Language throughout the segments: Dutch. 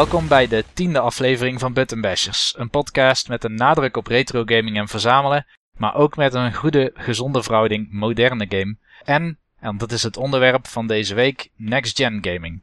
Welkom bij de tiende aflevering van Button Bashers, een podcast met een nadruk op retro gaming en verzamelen, maar ook met een goede, gezonde verhouding moderne game. En, en dat is het onderwerp van deze week, Next Gen Gaming.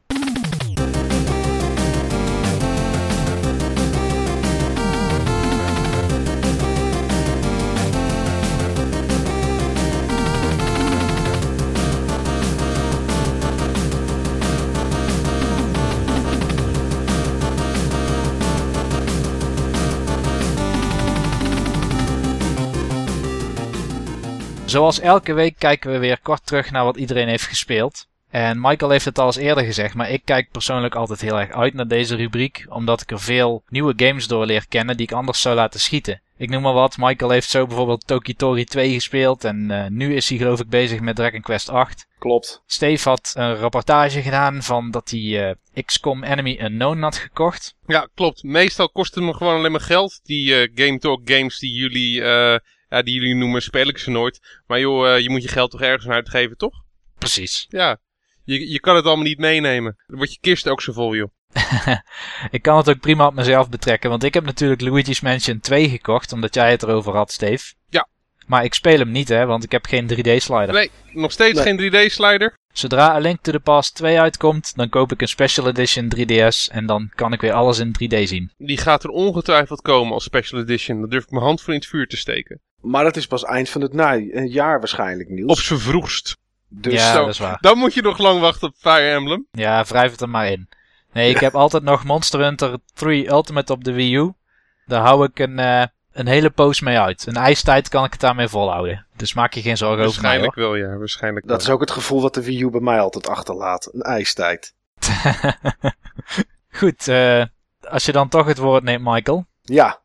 Zoals elke week kijken we weer kort terug naar wat iedereen heeft gespeeld. En Michael heeft het al eens eerder gezegd, maar ik kijk persoonlijk altijd heel erg uit naar deze rubriek, omdat ik er veel nieuwe games door leer kennen die ik anders zou laten schieten. Ik noem maar wat, Michael heeft zo bijvoorbeeld Tokitori 2 gespeeld en uh, nu is hij geloof ik bezig met Dragon Quest 8. Klopt. Steve had een rapportage gedaan van dat hij uh, XCOM Enemy Unknown had gekocht. Ja, klopt. Meestal kost het me gewoon alleen maar geld, die uh, Game Talk games die jullie ja, die jullie noemen speel ik ze nooit. Maar joh, uh, je moet je geld toch ergens aan uitgeven, toch? Precies. Ja, je, je kan het allemaal niet meenemen. Dan wordt je kist ook zo vol, joh. ik kan het ook prima op mezelf betrekken, want ik heb natuurlijk Luigi's Mansion 2 gekocht, omdat jij het erover had, Steve. Ja. Maar ik speel hem niet, hè, want ik heb geen 3D-slider. Nee, nog steeds geen 3D-slider. Zodra A Link to the Past 2 uitkomt, dan koop ik een Special Edition 3DS en dan kan ik weer alles in 3D zien. Die gaat er ongetwijfeld komen als Special Edition. Dan durf ik mijn hand voor in het vuur te steken. Maar dat is pas eind van het jaar waarschijnlijk, Niels. Op z'n vroegst. Dus ja, zo, dat is waar. Dan moet je nog lang wachten op Fire Emblem. Ja, wrijf het er maar in. Nee, ik heb altijd nog Monster Hunter 3 Ultimate op de Wii U. Daar hou ik een, uh, een hele poos mee uit. Een ijstijd kan ik het daarmee volhouden. Dus maak je geen zorgen over mij Waarschijnlijk wel, ja. Waarschijnlijk Dat is ook het gevoel wat de Wii U bij mij altijd achterlaat. Een ijstijd. Goed, uh, als je dan toch het woord neemt, Michael. Ja.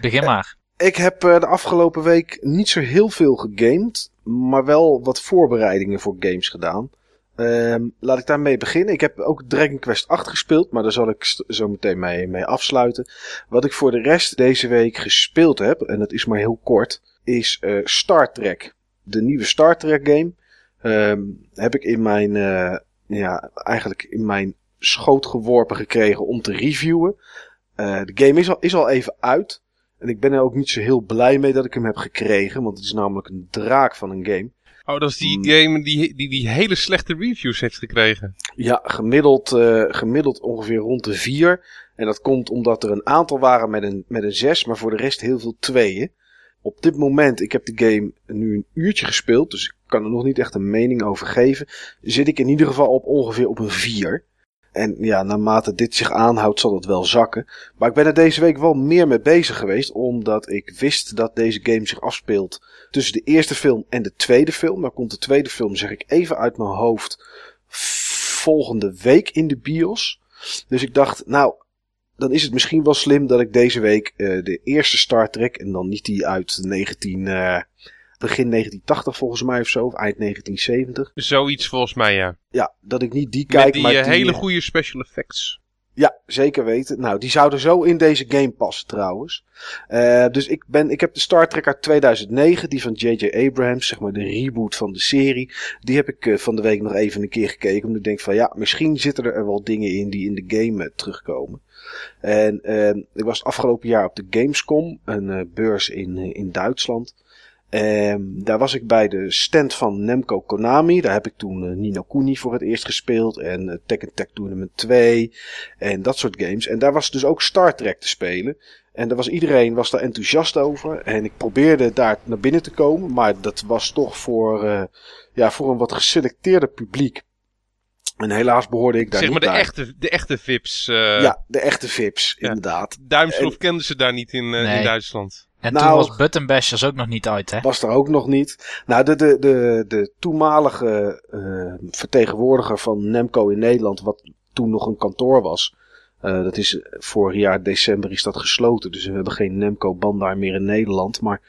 Begin maar. Ik heb uh, de afgelopen week niet zo heel veel gegamed, maar wel wat voorbereidingen voor games gedaan. Uh, laat ik daarmee beginnen. Ik heb ook Dragon Quest 8 gespeeld, maar daar zal ik zo meteen mee, mee afsluiten. Wat ik voor de rest deze week gespeeld heb, en dat is maar heel kort, is uh, Star Trek. De nieuwe Star Trek game. Um, heb ik in mijn, uh, ja, eigenlijk in mijn schoot geworpen gekregen om te reviewen. Uh, de game is al, is al even uit. En ik ben er ook niet zo heel blij mee dat ik hem heb gekregen, want het is namelijk een draak van een game. Oh, dat is die game die, die, die hele slechte reviews heeft gekregen. Ja, gemiddeld, uh, gemiddeld ongeveer rond de 4. En dat komt omdat er een aantal waren met een, met een 6, maar voor de rest heel veel tweeën. Op dit moment, ik heb de game nu een uurtje gespeeld, dus ik kan er nog niet echt een mening over geven. Zit ik in ieder geval op ongeveer op een 4. En ja, naarmate dit zich aanhoudt, zal het wel zakken. Maar ik ben er deze week wel meer mee bezig geweest, omdat ik wist dat deze game zich afspeelt tussen de eerste film en de tweede film. Dan komt de tweede film, zeg ik even uit mijn hoofd, volgende week in de bios. Dus ik dacht, nou, dan is het misschien wel slim dat ik deze week uh, de eerste Star Trek, en dan niet die uit 19, uh, begin 1980 volgens mij of zo, of eind 1970. Zoiets volgens mij, ja. Ja, dat ik niet die kijk, Met die, maar uh, die, hele goede special effects. Ja, zeker weten. Nou, die zouden zo in deze game passen trouwens. Uh, dus ik, ben, ik heb de Star Trek uit 2009, die van J.J. Abrams, zeg maar de reboot van de serie. Die heb ik uh, van de week nog even een keer gekeken. Omdat ik denk van ja, misschien zitten er wel dingen in die in de game uh, terugkomen. En ik was het afgelopen jaar op de Gamescom, een beurs in, in Duitsland. Um, daar was ik bij de stand van Nemco Konami. Daar heb ik toen uh, Nino Kuni voor het eerst gespeeld. En uh, Tekken Tag Tournament 2. En dat soort games. En daar was dus ook Star Trek te spelen. En daar was iedereen was daar enthousiast over. En ik probeerde daar naar binnen te komen. Maar dat was toch voor, uh, ja, voor een wat geselecteerde publiek. En helaas behoorde ik daar zeg niet maar de bij. echte, de echte VIPs. Uh... Ja, de echte VIPs, ja. inderdaad. Duimschroef en... kenden ze daar niet in, uh, nee. in Duitsland. En nou, toen was Button Bashers ook nog niet uit, hè? Was er ook nog niet. Nou, de, de, de, de toenmalige uh, vertegenwoordiger van Nemco in Nederland, wat toen nog een kantoor was. Uh, dat is vorig jaar december is dat gesloten. Dus we hebben geen Nemco Bandar meer in Nederland. Maar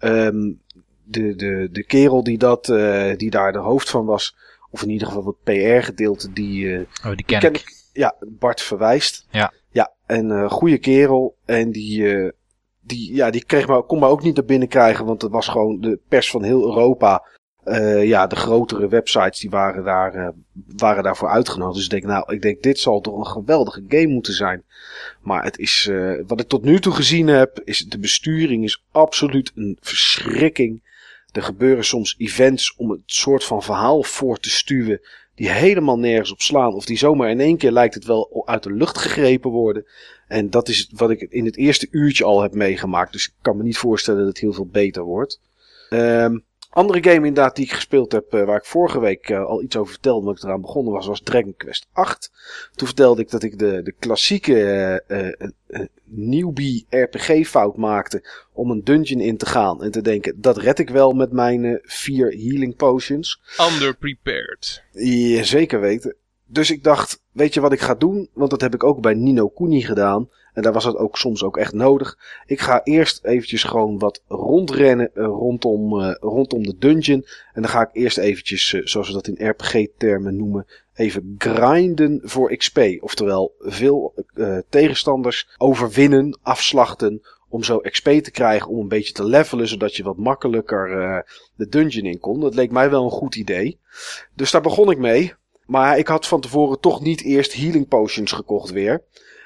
um, de, de, de kerel die, dat, uh, die daar de hoofd van was, of in ieder geval het PR-gedeelte, die, uh, oh, die ken, die ken ik. ik. Ja, Bart Verwijst. Ja. Ja, een goede kerel. En die, die, ja, die kreeg maar, kon maar ook niet naar binnen krijgen, want het was gewoon de pers van heel Europa. eh, ja, de grotere websites die waren, daar, eh, waren daarvoor uitgenodigd. Dus ik denk, nou, ik denk, dit zal toch een geweldige game moeten zijn. Maar het is, eh, wat ik tot nu toe gezien heb, is de besturing is absoluut een verschrikking. Er gebeuren soms events om het soort van verhaal voor te stuwen die helemaal nergens op slaan. Of die zomaar in één keer lijkt het wel uit de lucht gegrepen worden. En dat is wat ik in het eerste uurtje al heb meegemaakt. Dus ik kan me niet voorstellen dat het heel veel beter wordt. Ehm andere game inderdaad die ik gespeeld heb, uh, waar ik vorige week uh, al iets over vertelde, omdat ik eraan begonnen was, was Dragon Quest 8. Toen vertelde ik dat ik de, de klassieke uh, newbie RPG fout maakte om een dungeon in te gaan en te denken, dat red ik wel met mijn vier healing potions. Underprepared. Ja, zeker weten. Dus ik dacht, weet je wat ik ga doen? Want dat heb ik ook bij Nino Kuni gedaan. En daar was het ook soms ook echt nodig. Ik ga eerst eventjes gewoon wat rondrennen uh, rondom, uh, rondom de dungeon. En dan ga ik eerst eventjes, uh, zoals we dat in RPG-termen noemen, even grinden voor XP. Oftewel veel tegenstanders overwinnen, afslachten. Om zo XP te krijgen, om een beetje te levelen, zodat je wat makkelijker de dungeon in kon. Dat leek mij wel een goed idee. Dus daar begon ik mee. Maar ik had van tevoren toch niet eerst healing potions gekocht weer.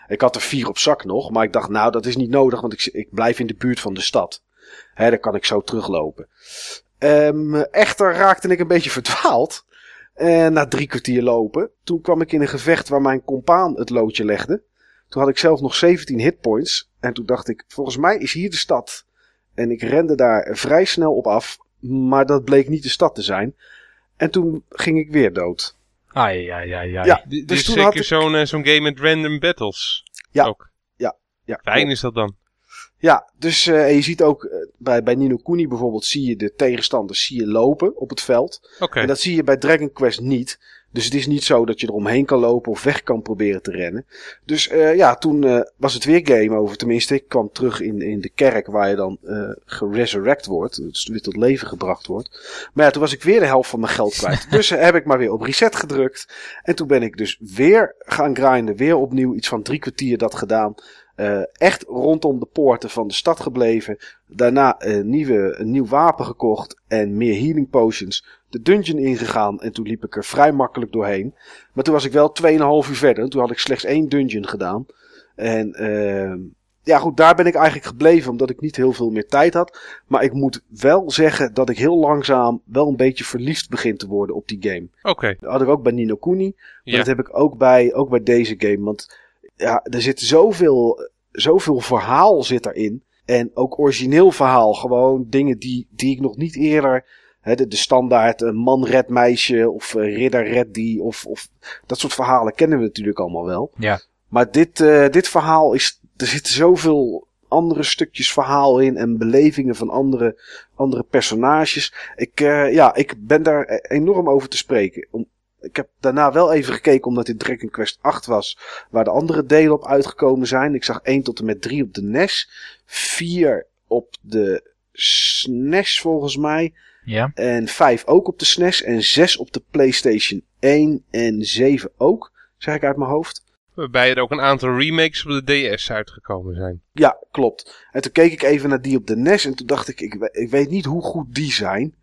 Ik had er vier op zak nog, maar ik dacht, nou, dat is niet nodig, want ik, ik blijf in de buurt van de stad. Hè, dan kan ik zo teruglopen. Um, echter raakte ik een beetje verdwaald. En eh, na drie kwartier lopen, toen kwam ik in een gevecht waar mijn compaan het loodje legde. Toen had ik zelf nog 17 hitpoints. En toen dacht ik, volgens mij is hier de stad. En ik rende daar vrij snel op af, maar dat bleek niet de stad te zijn. En toen ging ik weer dood. Ai, ai, ai, ai. Ja, dus, dus toen zeker ik... zo'n uh, zo'n game met random battles. Ja. Ook. Ja. ja Fijn is dat dan. Ja, dus uh, je ziet ook uh, bij, bij Nino Kuni bijvoorbeeld zie je de tegenstanders zie je lopen op het veld. Okay. En dat zie je bij Dragon Quest niet. Dus het is niet zo dat je eromheen kan lopen of weg kan proberen te rennen. Dus uh, ja, toen uh, was het weer game over. Tenminste, ik kwam terug in, in de kerk waar je dan uh, geresurrect wordt. Dus weer tot leven gebracht wordt. Maar ja, toen was ik weer de helft van mijn geld kwijt. dus heb ik maar weer op reset gedrukt. En toen ben ik dus weer gaan grinden. Weer opnieuw iets van drie kwartier dat gedaan. Uh, echt rondom de poorten van de stad gebleven. Daarna een, nieuwe, een nieuw wapen gekocht en meer healing potions. De dungeon ingegaan en toen liep ik er vrij makkelijk doorheen. Maar toen was ik wel 2,5 uur verder. Toen had ik slechts één dungeon gedaan. En uh, ja goed, daar ben ik eigenlijk gebleven omdat ik niet heel veel meer tijd had. Maar ik moet wel zeggen dat ik heel langzaam wel een beetje verliefd begin te worden op die game. Oké. Okay. Dat had ik ook bij Nino Kuni. Maar ja. dat heb ik ook bij, ook bij deze game. Want ja, er zit zoveel, zoveel verhaal zit erin. En ook origineel verhaal. Gewoon dingen die, die ik nog niet eerder. De, de standaard een man red meisje of uh, ridder red die. Of, of dat soort verhalen kennen we natuurlijk allemaal wel. Ja. Maar dit, uh, dit verhaal is. Er zitten zoveel andere stukjes verhaal in en belevingen van andere, andere personages. Ik, ja, ik ben daar enorm over te spreken. Om, ik heb daarna wel even gekeken omdat dit Dragon Quest 8 was. Waar de andere delen op uitgekomen zijn. Ik zag 1 tot en met 3 op de NES. 4 op de SNES volgens mij. Ja. En 5 ook op de SNES. En 6 op de PlayStation 1 en 7 ook. Zeg ik uit mijn hoofd. Waarbij er ook een aantal remakes op de DS uitgekomen zijn. Ja, klopt. En toen keek ik even naar die op de NES. En toen dacht ik, ik, ik weet niet hoe goed die zijn.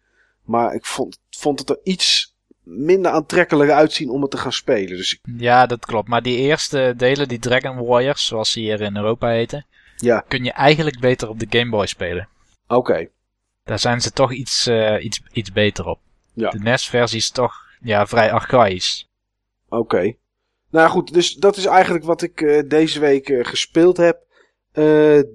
Maar ik vond, vond het er iets minder aantrekkelijk uitzien om het te gaan spelen. Dus ik... Ja, dat klopt. Maar die eerste delen, die Dragon Warriors, zoals ze hier in Europa heten, ja. kun je eigenlijk beter op de Game Boy spelen. Oké. Okay. Daar zijn ze toch iets, uh, iets, iets beter op. Ja. De NES-versie is toch ja, vrij archaïs. Oké. Okay. Nou goed, dus dat is eigenlijk wat ik uh, deze week uh, gespeeld heb.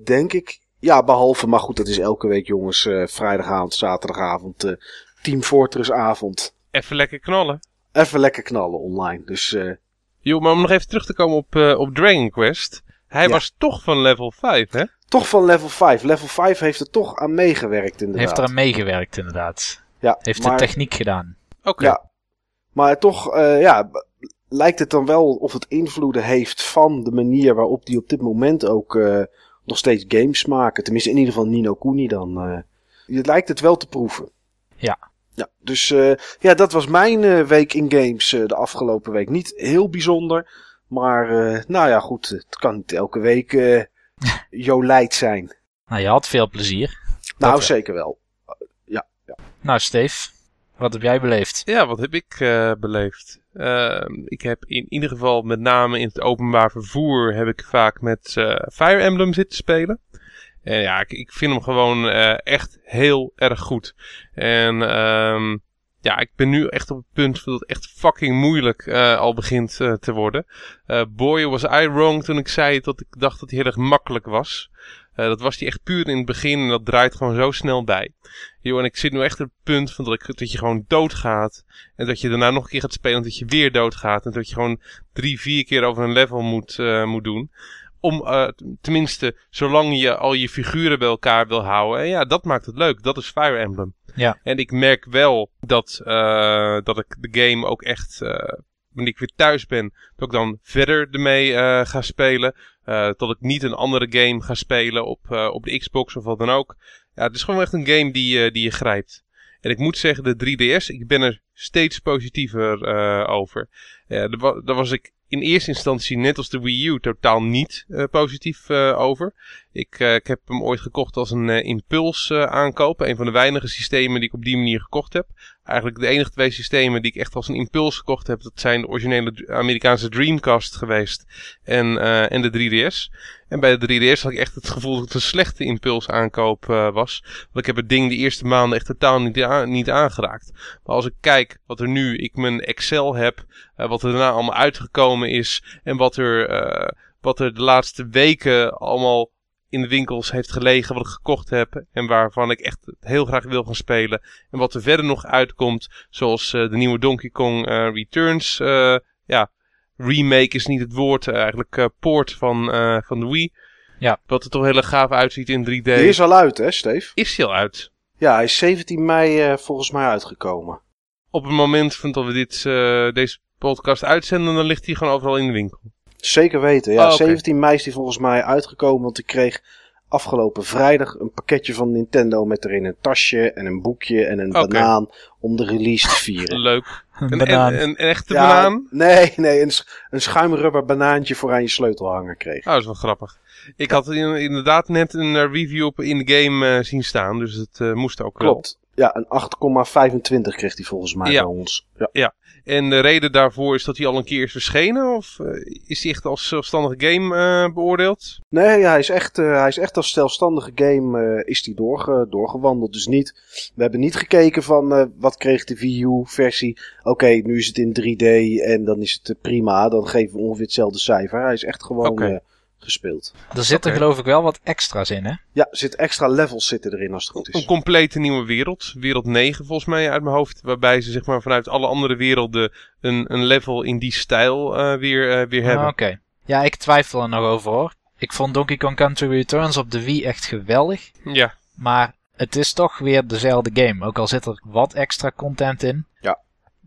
denk ik. Ja, behalve, maar goed, dat is elke week jongens. vrijdagavond, zaterdagavond, Team Fortress avond. Even lekker knallen. Even lekker knallen online. Dus, uh... Jo, maar om nog even terug te komen op, uh, op Dragon Quest. Hij ja. was toch van level 5, hè? Toch van level 5. Level 5 heeft er toch aan meegewerkt, inderdaad. Heeft er aan meegewerkt, inderdaad. Ja, heeft maar... de techniek gedaan. Oké. Okay. Ja. Maar toch, uh, ja, lijkt het dan wel of het invloeden heeft van de manier waarop die op dit moment ook nog steeds games maken. Tenminste, in ieder geval Nino Kuni dan. het lijkt het wel te proeven. Ja. Ja, dus ja, dat was mijn week in games de afgelopen week. Niet heel bijzonder, maar nou ja, goed, het kan niet elke week jolijt zijn. Nou, je had veel plezier. Nou, zeker wel. Ja, ja. Nou, Steve, Wat heb jij beleefd? Ja, wat heb ik uh, beleefd? Uh, ik heb in ieder geval met name in het openbaar vervoer heb ik vaak met uh, Fire Emblem zitten spelen. En ja, ik, ik vind hem gewoon echt heel erg goed. En um, ja, ik ben nu echt op het punt dat het echt fucking moeilijk uh, al begint uh, te worden. Uh, boy, was I wrong toen ik zei dat ik dacht dat hij heel erg makkelijk was. dat was hij echt puur in het begin en dat draait gewoon zo snel bij. Yo, en ik zit nu echt op het punt van dat, ik, dat je gewoon doodgaat. En dat je daarna nog een keer gaat spelen en dat je weer doodgaat. En dat je gewoon drie, vier keer over een level moet, moet doen om tenminste, zolang je al je figuren bij elkaar wil houden. En ja, dat maakt het leuk. Dat is Fire Emblem. Ja. En ik merk wel dat, uh, dat ik de game ook echt, uh, wanneer ik weer thuis ben, dat ik dan verder ermee ga spelen. dat ik niet een andere game ga spelen op, op de Xbox of wat dan ook. Ja, het is gewoon echt een game die, die je grijpt. En ik moet zeggen, de 3DS, ik ben er steeds positiever over. Ja, daar, was ik in eerste instantie, net als de Wii U, totaal niet uh, positief uh, over. Ik, uh, ik heb hem ooit gekocht als een impuls aankoop. Een van de weinige systemen die ik op die manier gekocht heb. Eigenlijk de enige twee systemen die ik echt als een impuls gekocht heb, dat zijn de originele Amerikaanse Dreamcast geweest en, en de 3DS. En bij de 3DS had ik echt het gevoel dat het een slechte impulsaankoop uh, was. Want ik heb het ding de eerste maanden echt totaal niet, niet aangeraakt. Maar als ik kijk wat er nu, ik mijn Excel heb, uh, wat er daarna allemaal uitgekomen is. En wat er, uh, wat er de laatste weken allemaal in de winkels heeft gelegen, wat ik gekocht heb. En waarvan ik echt heel graag wil gaan spelen. En wat er verder nog uitkomt, zoals de nieuwe Donkey Kong Returns. ja, remake is niet het woord, eh, eigenlijk uh, poort van, uh, van de Wii. Ja. Wat er toch heel gaaf uitziet in 3D. Die is al uit, hè, Steve? Is die al uit? Ja, hij is 17 mei uh, volgens mij uitgekomen. Op het moment van dat we dit, deze podcast uitzenden, dan ligt hij gewoon overal in de winkel. Zeker weten, ja. Oh, okay. 17 mei is die volgens mij uitgekomen, want ik kreeg afgelopen vrijdag een pakketje van Nintendo met erin een tasje en een boekje en een okay. banaan om de release te vieren. Leuk. Een, een, een, een echte ja, banaan? Nee, nee, een, een schuimrubber banaantje voor aan je sleutelhanger kreeg. Oh, dat is wel grappig. Ik had inderdaad net een review op in de game uh, zien staan, dus het uh, moest ook Klopt. Ja, een 8,25 kreeg hij volgens mij ja. bij ons. Ja. ja. En de reden daarvoor is dat hij al een keer is verschenen? Of uh, is hij echt als zelfstandige game uh, beoordeeld? Nee, hij, is echt, uh, hij is echt als zelfstandige game is die doorge, doorgewandeld. Dus niet, we hebben niet gekeken van wat kreeg de Wii U versie. Oké, okay, nu is het in 3D en dan is het prima. Dan geven we ongeveer hetzelfde cijfer. Hij is echt gewoon... Okay gespeeld. Er zitten okay. geloof ik wel wat extra's in, hè? Ja, zit extra levels zitten erin als het goed is. Een complete nieuwe wereld. Wereld 9 volgens mij uit mijn hoofd. Waarbij ze zeg maar vanuit alle andere werelden een, een level in die stijl uh, weer, uh, weer hebben. Ah, Oké. Okay. Ja, ik twijfel er nog over hoor. Ik vond Donkey Kong Country Returns op de Wii echt geweldig. Ja. Maar het is toch weer dezelfde game. Ook al zit er wat extra content in.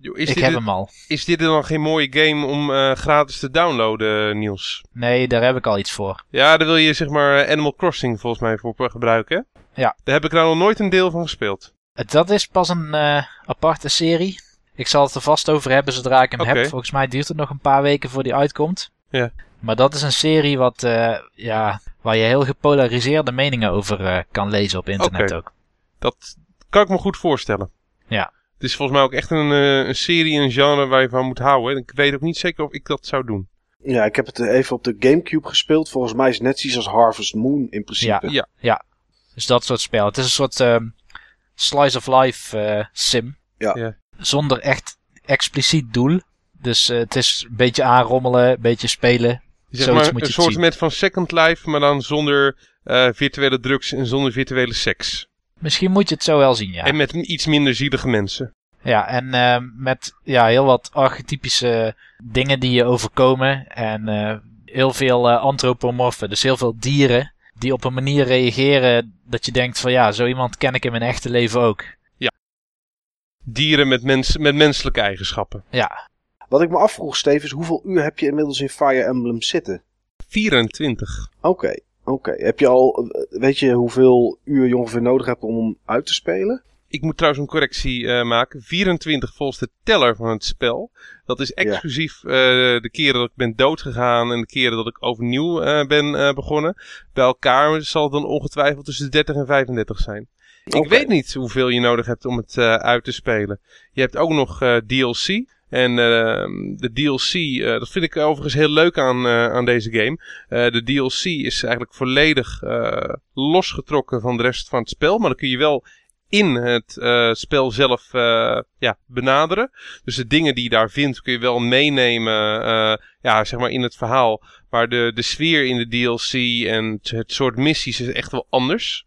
Yo, ik heb hem al. Is dit dan geen mooie game om uh, gratis te downloaden, Niels? Nee, daar heb ik al iets voor. Ja, daar wil je zeg maar Animal Crossing volgens mij voor gebruiken. Ja. Daar heb ik nou nog nooit een deel van gespeeld. Dat is pas een uh, aparte serie. Ik zal het er vast over hebben zodra ik hem okay. heb. Volgens mij duurt het nog een paar weken voor die uitkomt. Ja. Maar dat is een serie wat, uh, ja, waar je heel gepolariseerde meningen over kan lezen op internet okay. ook. Dat kan ik me goed voorstellen. Ja. Het is volgens mij ook echt een, uh, een serie, een genre waar je van moet houden. En ik weet ook niet zeker of ik dat zou doen. Ja, ik heb het even op de Gamecube gespeeld. Volgens mij is het net zoiets als Harvest Moon in principe. Ja, ja. ja. Dus dat soort spel. Het is een soort uh, slice of life uh, sim. Ja. ja. Zonder echt expliciet doel. Dus het is een beetje aanrommelen, een beetje spelen. Zeg Zoiets maar, moet je een soort met van Second Life, maar dan zonder virtuele drugs en zonder virtuele seks. Misschien moet je het zo wel zien, ja. En met iets minder zielige mensen. Ja, en uh, met ja, heel wat archetypische dingen die je overkomen. En uh, heel veel uh, antropomorfen, dus heel veel dieren die op een manier reageren dat je denkt van ja, zo iemand ken ik in mijn echte leven ook. Ja. Dieren met, mens, met menselijke eigenschappen. Ja. Wat ik me afvroeg, Steven, is hoeveel uur heb je inmiddels in Fire Emblem zitten? 24. Oké. Okay. Oké, okay. heb je al, weet je hoeveel uur je ongeveer nodig hebt om hem uit te spelen? Ik moet trouwens een correctie uh, maken. 24 volgens de teller van het spel. Dat is exclusief ja. uh, de keren dat ik ben doodgegaan en de keren dat ik overnieuw uh, ben begonnen. Bij elkaar zal het dan ongetwijfeld tussen de 30 en 35 zijn. Ik weet niet hoeveel je nodig hebt om het eh, uit te spelen. Je hebt ook nog eh, DLC. En ehm, de DLC, eh, dat vind ik overigens heel leuk aan, eh, aan deze game. Eh, de DLC is eigenlijk volledig losgetrokken van de rest van het spel. Maar dan kun je wel in het eh, spel zelf eh, ja, benaderen. Dus de dingen die je daar vindt kun je wel meenemen eh, ja, zeg maar in het verhaal. Maar de, de sfeer in de DLC en het, het soort missies is echt wel anders.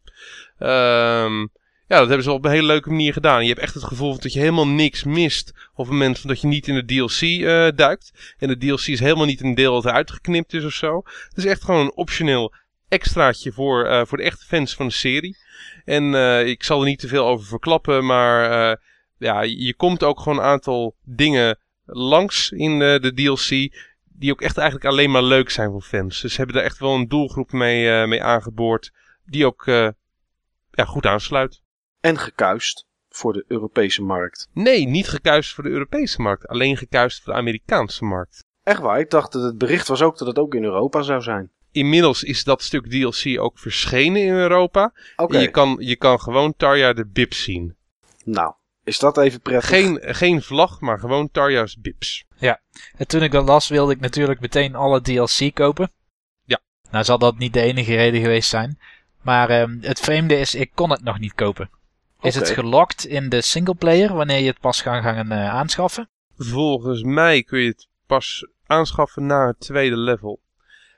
Ehm ja, dat hebben ze op een hele leuke manier gedaan. Je hebt echt het gevoel dat je helemaal niks mist op het moment dat je niet in de DLC eh, duikt. En de DLC is helemaal niet een deel dat eruit geknipt is of zo. Het is echt gewoon een optioneel extraatje voor, eh, voor de echte fans van de serie. En eh, ik zal er niet te veel over verklappen, maar ja, je komt ook gewoon een aantal dingen langs in de DLC die ook echt eigenlijk alleen maar leuk zijn voor fans. Dus ze hebben er echt wel een doelgroep mee, mee aangeboord die ook ja, goed aansluit. En gekuist voor de Europese markt. Nee, niet gekuist voor de Europese markt. Alleen gekuist voor de Amerikaanse markt. Echt waar, ik dacht dat het bericht was ook dat het ook in Europa zou zijn. Inmiddels is dat stuk DLC ook verschenen in Europa. Oké, En je kan, je kan gewoon Tarja de Bips zien. nou, is dat even prettig? Geen, geen vlag, maar gewoon Tarja's Bips. En toen ik dat las, wilde ik natuurlijk meteen alle DLC kopen. Ja. Nou zal dat niet de enige reden geweest zijn. Maar ehm, het vreemde is, ik kon het nog niet kopen. Is het gelokt in de singleplayer wanneer je het pas gaan gaan eh, aanschaffen? Volgens mij kun je het pas aanschaffen na het tweede level.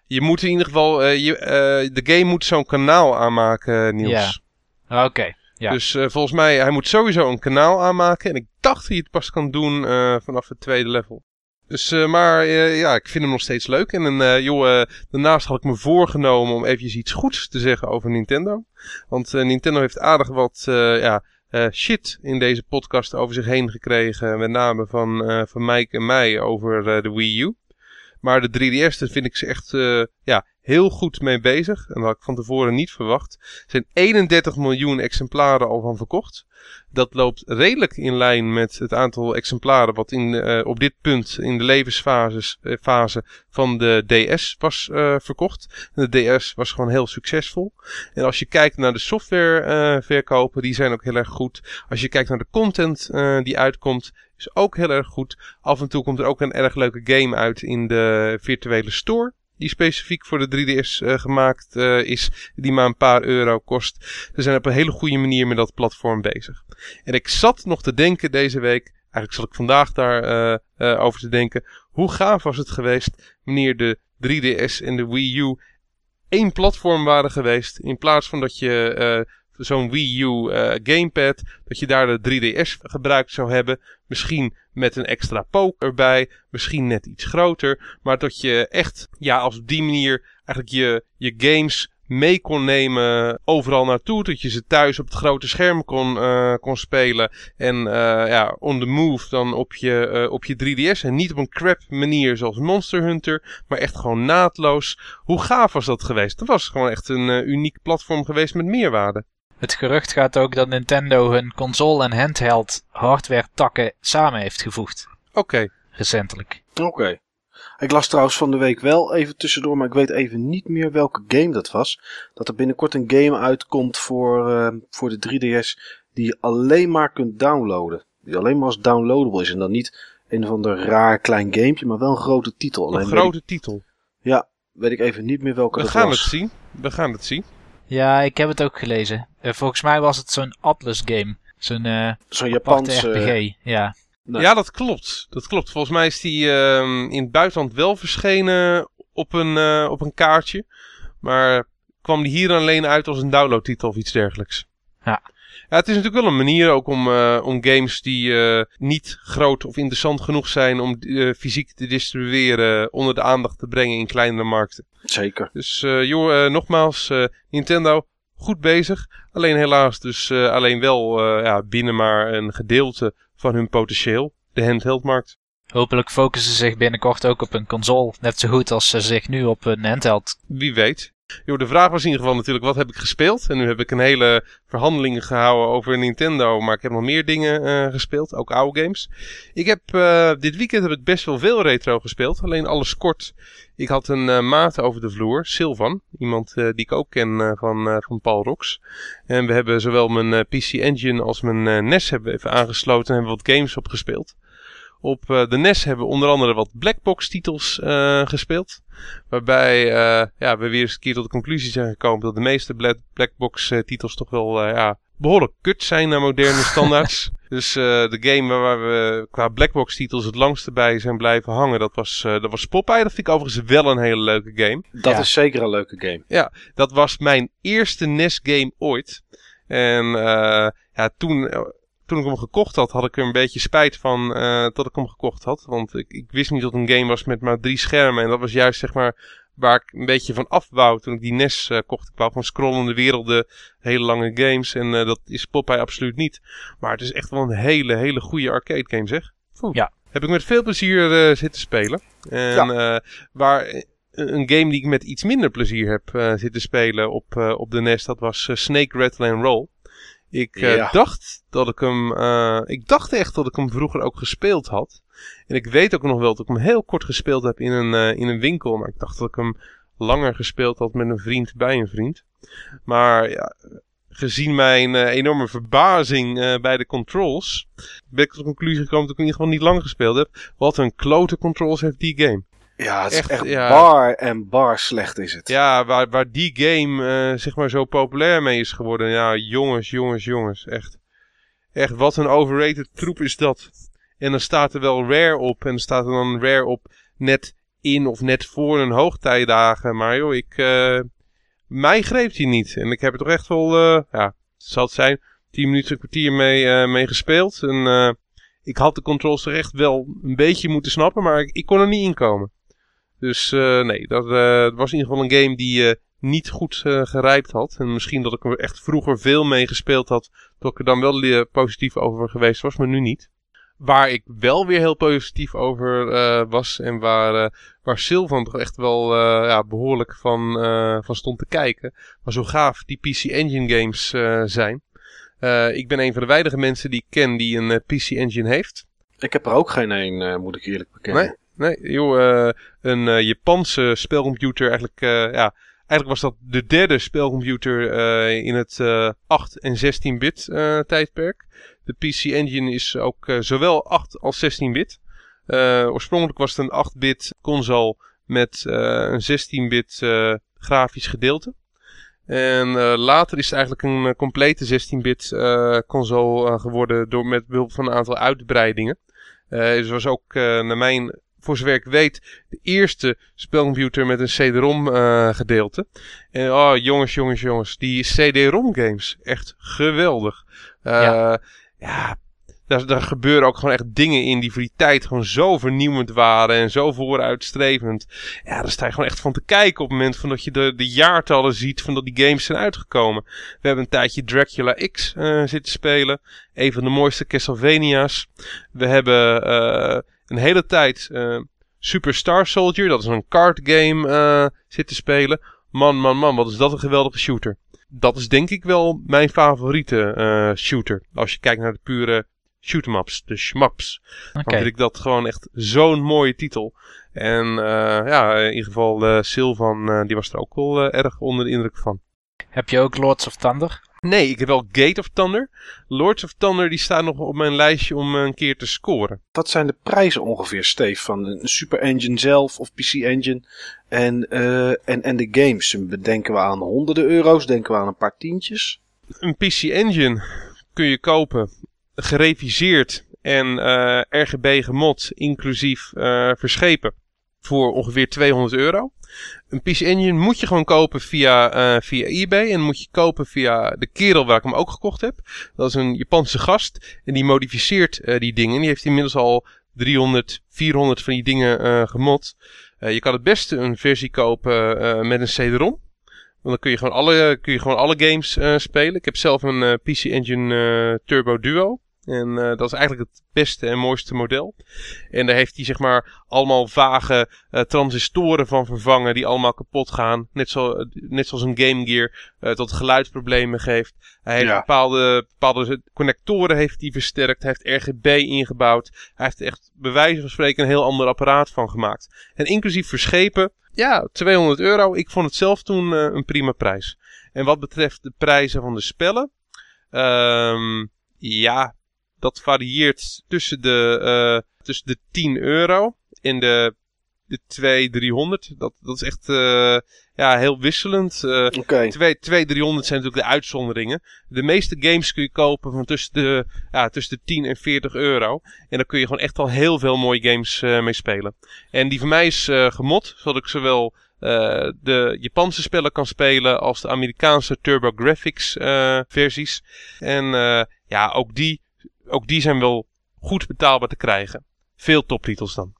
Je moet in ieder geval, eh, je, eh, de game moet zo'n kanaal aanmaken, Niels. Ja. Oké. Ja. Dus volgens mij, hij moet sowieso een kanaal aanmaken. En ik dacht dat hij het pas kan doen vanaf het tweede level. Dus, eh, maar eh, ja, ik vind hem nog steeds leuk. En eh, joh, daarnaast had ik me voorgenomen om eventjes iets goeds te zeggen over Nintendo. Want Nintendo heeft aardig wat ja, shit in deze podcast over zich heen gekregen. Met name van, van Mike en mij over de Wii U. Maar de 3DS, daar vind ik ze echt ja, heel goed mee bezig. En had ik van tevoren niet verwacht. Er zijn 31 miljoen exemplaren al van verkocht. Dat loopt redelijk in lijn met het aantal exemplaren wat in, eh, op dit punt in de levensfase eh, fase van de DS was eh, verkocht. De DS was gewoon heel succesvol. En als je kijkt naar de softwareverkopen, verkopen, die zijn ook heel erg goed. Als je kijkt naar de content eh, die uitkomt, is ook heel erg goed. Af en toe komt er ook een erg leuke game uit in de virtuele store. Die specifiek voor de 3DS eh, gemaakt eh, is. Die maar een paar euro kost. Ze zijn op een hele goede manier met dat platform bezig. En ik zat nog te denken deze week. Eigenlijk zat ik vandaag daar eh, over te denken. Hoe gaaf was het geweest wanneer de 3DS en de Wii U één platform waren geweest. In plaats van dat je zo'n Wii U gamepad, dat je daar de 3DS gebruikt zou hebben. Misschien met een extra poke erbij, misschien net iets groter. Maar dat je echt, ja, als op die manier eigenlijk je, je games mee kon nemen overal naartoe. Dat je ze thuis op het grote scherm kon, eh, kon spelen. En eh, ja, on the move dan op je, eh, op je 3DS. En niet op een crap manier zoals Monster Hunter. Maar echt gewoon naadloos. Hoe gaaf was dat geweest? Dat was gewoon echt een uniek platform geweest met meerwaarde. Het gerucht gaat ook dat Nintendo hun console en handheld hardware takken samen heeft gevoegd. Oké. Recentelijk. Oké. Ik las trouwens van de week wel even tussendoor, maar ik weet even niet meer welke game dat was. Dat er binnenkort een game uitkomt voor, eh, voor de 3DS die je alleen maar kunt downloaden. Die alleen maar als downloadable is en dan niet een of ander raar klein gamepje, maar wel een grote titel. Alleen Een ik- grote titel. ja, weet ik even niet meer welke We dat gaan was. het zien. We gaan het zien. Ja, ik heb het ook gelezen. Eh, volgens mij was het zo'n Atlas game. Zo'n eh Zo'n Japanse... RPG. Ja. Nee. Ja, dat klopt. Dat klopt. Volgens mij is die ehm, in het buitenland wel verschenen op een, eh, op een kaartje. Maar kwam die hier alleen uit als een downloadtitel of iets dergelijks. Ja. Ja, het is natuurlijk wel een manier ook om, eh, om games die eh, niet groot of interessant genoeg zijn om eh, fysiek te distribueren onder de aandacht te brengen in kleinere markten. Zeker. Dus eh, joh, nogmaals, eh, Nintendo, goed bezig. Alleen helaas dus eh, alleen wel eh, ja, binnen maar een gedeelte van hun potentieel. De handheldmarkt. Hopelijk focussen ze zich binnenkort ook op een console. Net zo goed als ze zich nu op een handheld. Wie weet. Jo, de vraag was in ieder geval natuurlijk, wat heb ik gespeeld? En nu heb ik een hele verhandeling gehouden over Nintendo, maar ik heb nog meer dingen uh, gespeeld, ook oude games. Ik heb, uh, dit weekend heb ik best wel veel retro gespeeld, alleen alles kort. Ik had een uh, maat over de vloer, Silvan, iemand die ik ook ken van, van Paul Rox. En we hebben zowel mijn PC Engine als mijn NES hebben even aangesloten en hebben wat games opgespeeld. Op uh, de NES hebben we onder andere wat Blackbox titels uh, gespeeld. Waarbij uh, ja, we weer eens een keer tot de conclusie zijn gekomen dat de meeste Blackbox titels toch wel ja, behoorlijk kut zijn naar moderne standaards. dus de game waar we qua Blackbox titels het langste bij zijn blijven hangen, dat was, dat was Popeye. Dat vind ik overigens wel een hele leuke game. Dat is zeker een leuke game. Ja, dat was mijn eerste NES game ooit. En ja, toen toen ik hem gekocht had, had ik er een beetje spijt van uh, dat ik hem gekocht had. Want ik, ik wist niet dat het een game was met maar drie schermen. En dat was juist zeg maar waar ik een beetje van afbouw toen ik die NES uh, kocht. Ik wou van scrollende werelden, hele lange games. En uh, dat is Popeye absoluut niet. Maar het is echt wel een hele, hele goede arcade game zeg. Ja. Heb ik met veel plezier zitten spelen. En ja. waar een game die ik met iets minder plezier heb zitten spelen op, op de NES, dat was Snake Rattle and Roll. Ik uh, dacht dat ik hem. Uh, ik dacht echt dat ik hem vroeger ook gespeeld had. En ik weet ook nog wel dat ik hem heel kort gespeeld heb in een, uh, in een winkel. Maar ik dacht dat ik hem langer gespeeld had met een vriend bij een vriend. Maar ja, gezien mijn enorme verbazing bij de controls. ben ik tot de conclusie gekomen dat ik in ieder geval niet lang gespeeld heb. Wat een klote controls heeft die game. Ja, het is echt, bar en bar slecht is het. Ja, waar, waar die game uh, zeg maar zo populair mee is geworden. Ja, jongens, jongens, jongens. Echt, echt wat een overrated troep is dat. En dan staat er wel rare op. En dan staat er dan rare op net in of net voor een hoogtijdagen. Maar joh, ik... Uh, mij greep die niet. En ik heb er toch echt wel... Uh, ja, het zal het zijn... 10 minuten, een kwartier mee, mee gespeeld. En ik had de controls er echt wel een beetje moeten snappen. Maar ik, ik kon er niet in komen. Dus uh, nee, dat uh, was in ieder geval een game die uh, niet goed gerijpt had. En misschien dat ik er echt vroeger veel mee gespeeld had, dat ik er dan wel positief over geweest was, maar nu niet. Waar ik wel weer heel positief over was en waar, waar Sylvan toch echt wel ja, behoorlijk van, van stond te kijken, was zo gaaf die PC Engine games zijn. ik ben een van de weinige mensen die ik ken die een PC Engine heeft. Ik heb er ook geen een, moet ik eerlijk bekennen. Nee? Nee, joh, uh, een uh, Japanse spelcomputer. Eigenlijk, uh, ja, eigenlijk was dat de derde spelcomputer in het 8 en 16-bit tijdperk. De PC Engine is ook zowel 8 als 16-bit. oorspronkelijk was het een 8-bit console met een 16-bit grafisch gedeelte. En later is het eigenlijk een complete 16-bit console geworden door, met behulp van een aantal uitbreidingen. Het was ook naar mijn voor zover ik weet, de eerste spelcomputer met een CD-ROM uh, gedeelte. En oh, jongens, jongens, jongens, die CD-ROM games, echt geweldig. Uh, ja. ja, daar, daar gebeuren ook gewoon echt dingen in die voor die tijd gewoon zo vernieuwend waren en zo vooruitstrevend. Ja, daar sta je gewoon echt van te kijken op het moment van dat je de, de jaartallen ziet van dat die games zijn uitgekomen. We hebben een tijdje Dracula X uh, zitten spelen. Een van de mooiste Castlevania's. We hebben een hele tijd uh, Super Star Soldier, dat is een card game, uh, zitten spelen. Man, man, man, wat is dat een geweldige shooter. Dat is denk ik wel mijn favoriete uh, shooter. Als je kijkt naar de pure shoot'em-ups, de shmups. Okay. Dan vind ik dat gewoon echt zo'n mooie titel. En ja, in ieder geval Sylvan, die was er ook wel erg onder de indruk van. Heb je ook Lords of Thunder? Nee, ik heb wel Gate of Thunder. Lords of Thunder die staat nog op mijn lijstje om een keer te scoren. Wat zijn de prijzen ongeveer, Steve, van een Super Engine zelf of PC Engine en, uh, en, en de games? Denken we aan honderden euro's? Denken we aan een paar tientjes? Een PC Engine kun je kopen, gereviseerd en uh, eh, RGB gemod, inclusief uh, verschepen, voor ongeveer 200 euro. Een PC Engine moet je gewoon kopen via, uh, via eBay. En moet je kopen via de kerel waar ik hem ook gekocht heb. Dat is een Japanse gast. En die modificeert uh, die dingen. Die heeft inmiddels al 300, 400 van die dingen uh, gemod. je kan het beste een versie kopen met een CD-ROM. Want dan kun je gewoon alle, kun je gewoon alle games spelen. Ik heb zelf een PC Engine Turbo Duo. En uh, dat is eigenlijk het beste en mooiste model. En daar heeft hij zeg maar allemaal vage uh, transistoren van vervangen die allemaal kapot gaan. Net, zo, net zoals een Game Gear tot geluidsproblemen geeft. Hij heeft ja. bepaalde, bepaalde connectoren heeft hij versterkt. Hij heeft RGB ingebouwd. Hij heeft echt bij wijze van spreken een heel ander apparaat van gemaakt. En inclusief verschepen, ja, 200 euro. Ik vond het zelf toen een prima prijs. En wat betreft de prijzen van de spellen. Um, ja, dat varieert tussen de, uh, tussen de 10 euro en de, de 2, 300. Dat, dat is echt uh, ja, heel wisselend. Uh, okay. 2, 2, 300 zijn natuurlijk de uitzonderingen. De meeste games kun je kopen van tussen de, ja, tussen de 10 en 40 euro. En dan kun je gewoon echt al heel veel mooie games uh, mee spelen. En die van mij is gemod, zodat ik zowel uh, de Japanse spellen kan spelen als de Amerikaanse TurboGrafx uh, versies. En uh, ja, ook die ook die zijn wel goed betaalbaar te krijgen. Veel toptitels dan.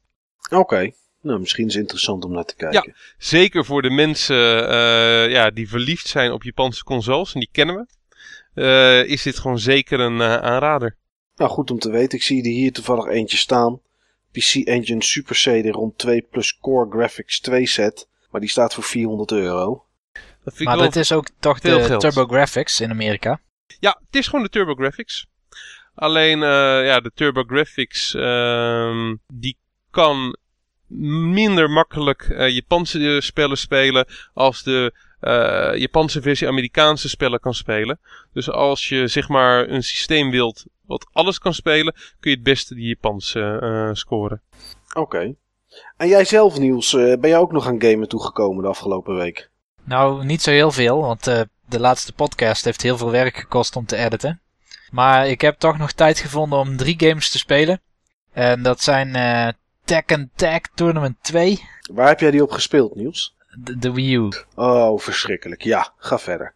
Oké. Okay. Nou, misschien is het interessant om naar te kijken. Ja, zeker voor de mensen uh, ja, die verliefd zijn op Japanse consoles, en die kennen we, uh, is dit gewoon zeker een uh, aanrader. Nou, goed om te weten. Ik zie er hier toevallig eentje staan. PC Engine Super CD-ROM 2 plus Core Graphics 2 set. Maar die staat voor 400 euro. Dat vind maar dat is ook toch de TurboGrafx in Amerika? Ja, het is gewoon de TurboGrafx. Alleen uh, ja, de TurboGrafx uh, die kan minder makkelijk uh, Japanse spellen spelen als de uh, Japanse versie Amerikaanse spellen kan spelen. Dus als je zeg maar een systeem wilt wat alles kan spelen, kun je het beste die Japanse scoren. Oké. Okay. En jij zelf Niels, ben jij ook nog aan gamen toegekomen de afgelopen week? Nou, niet zo heel veel, want de laatste podcast heeft heel veel werk gekost om te editen. Maar ik heb toch nog tijd gevonden om drie games te spelen. En dat zijn uh, Tekken Tag Tournament 2. Waar heb jij die op gespeeld, Niels? De, de Wii U. Oh, verschrikkelijk. Ja, ga verder.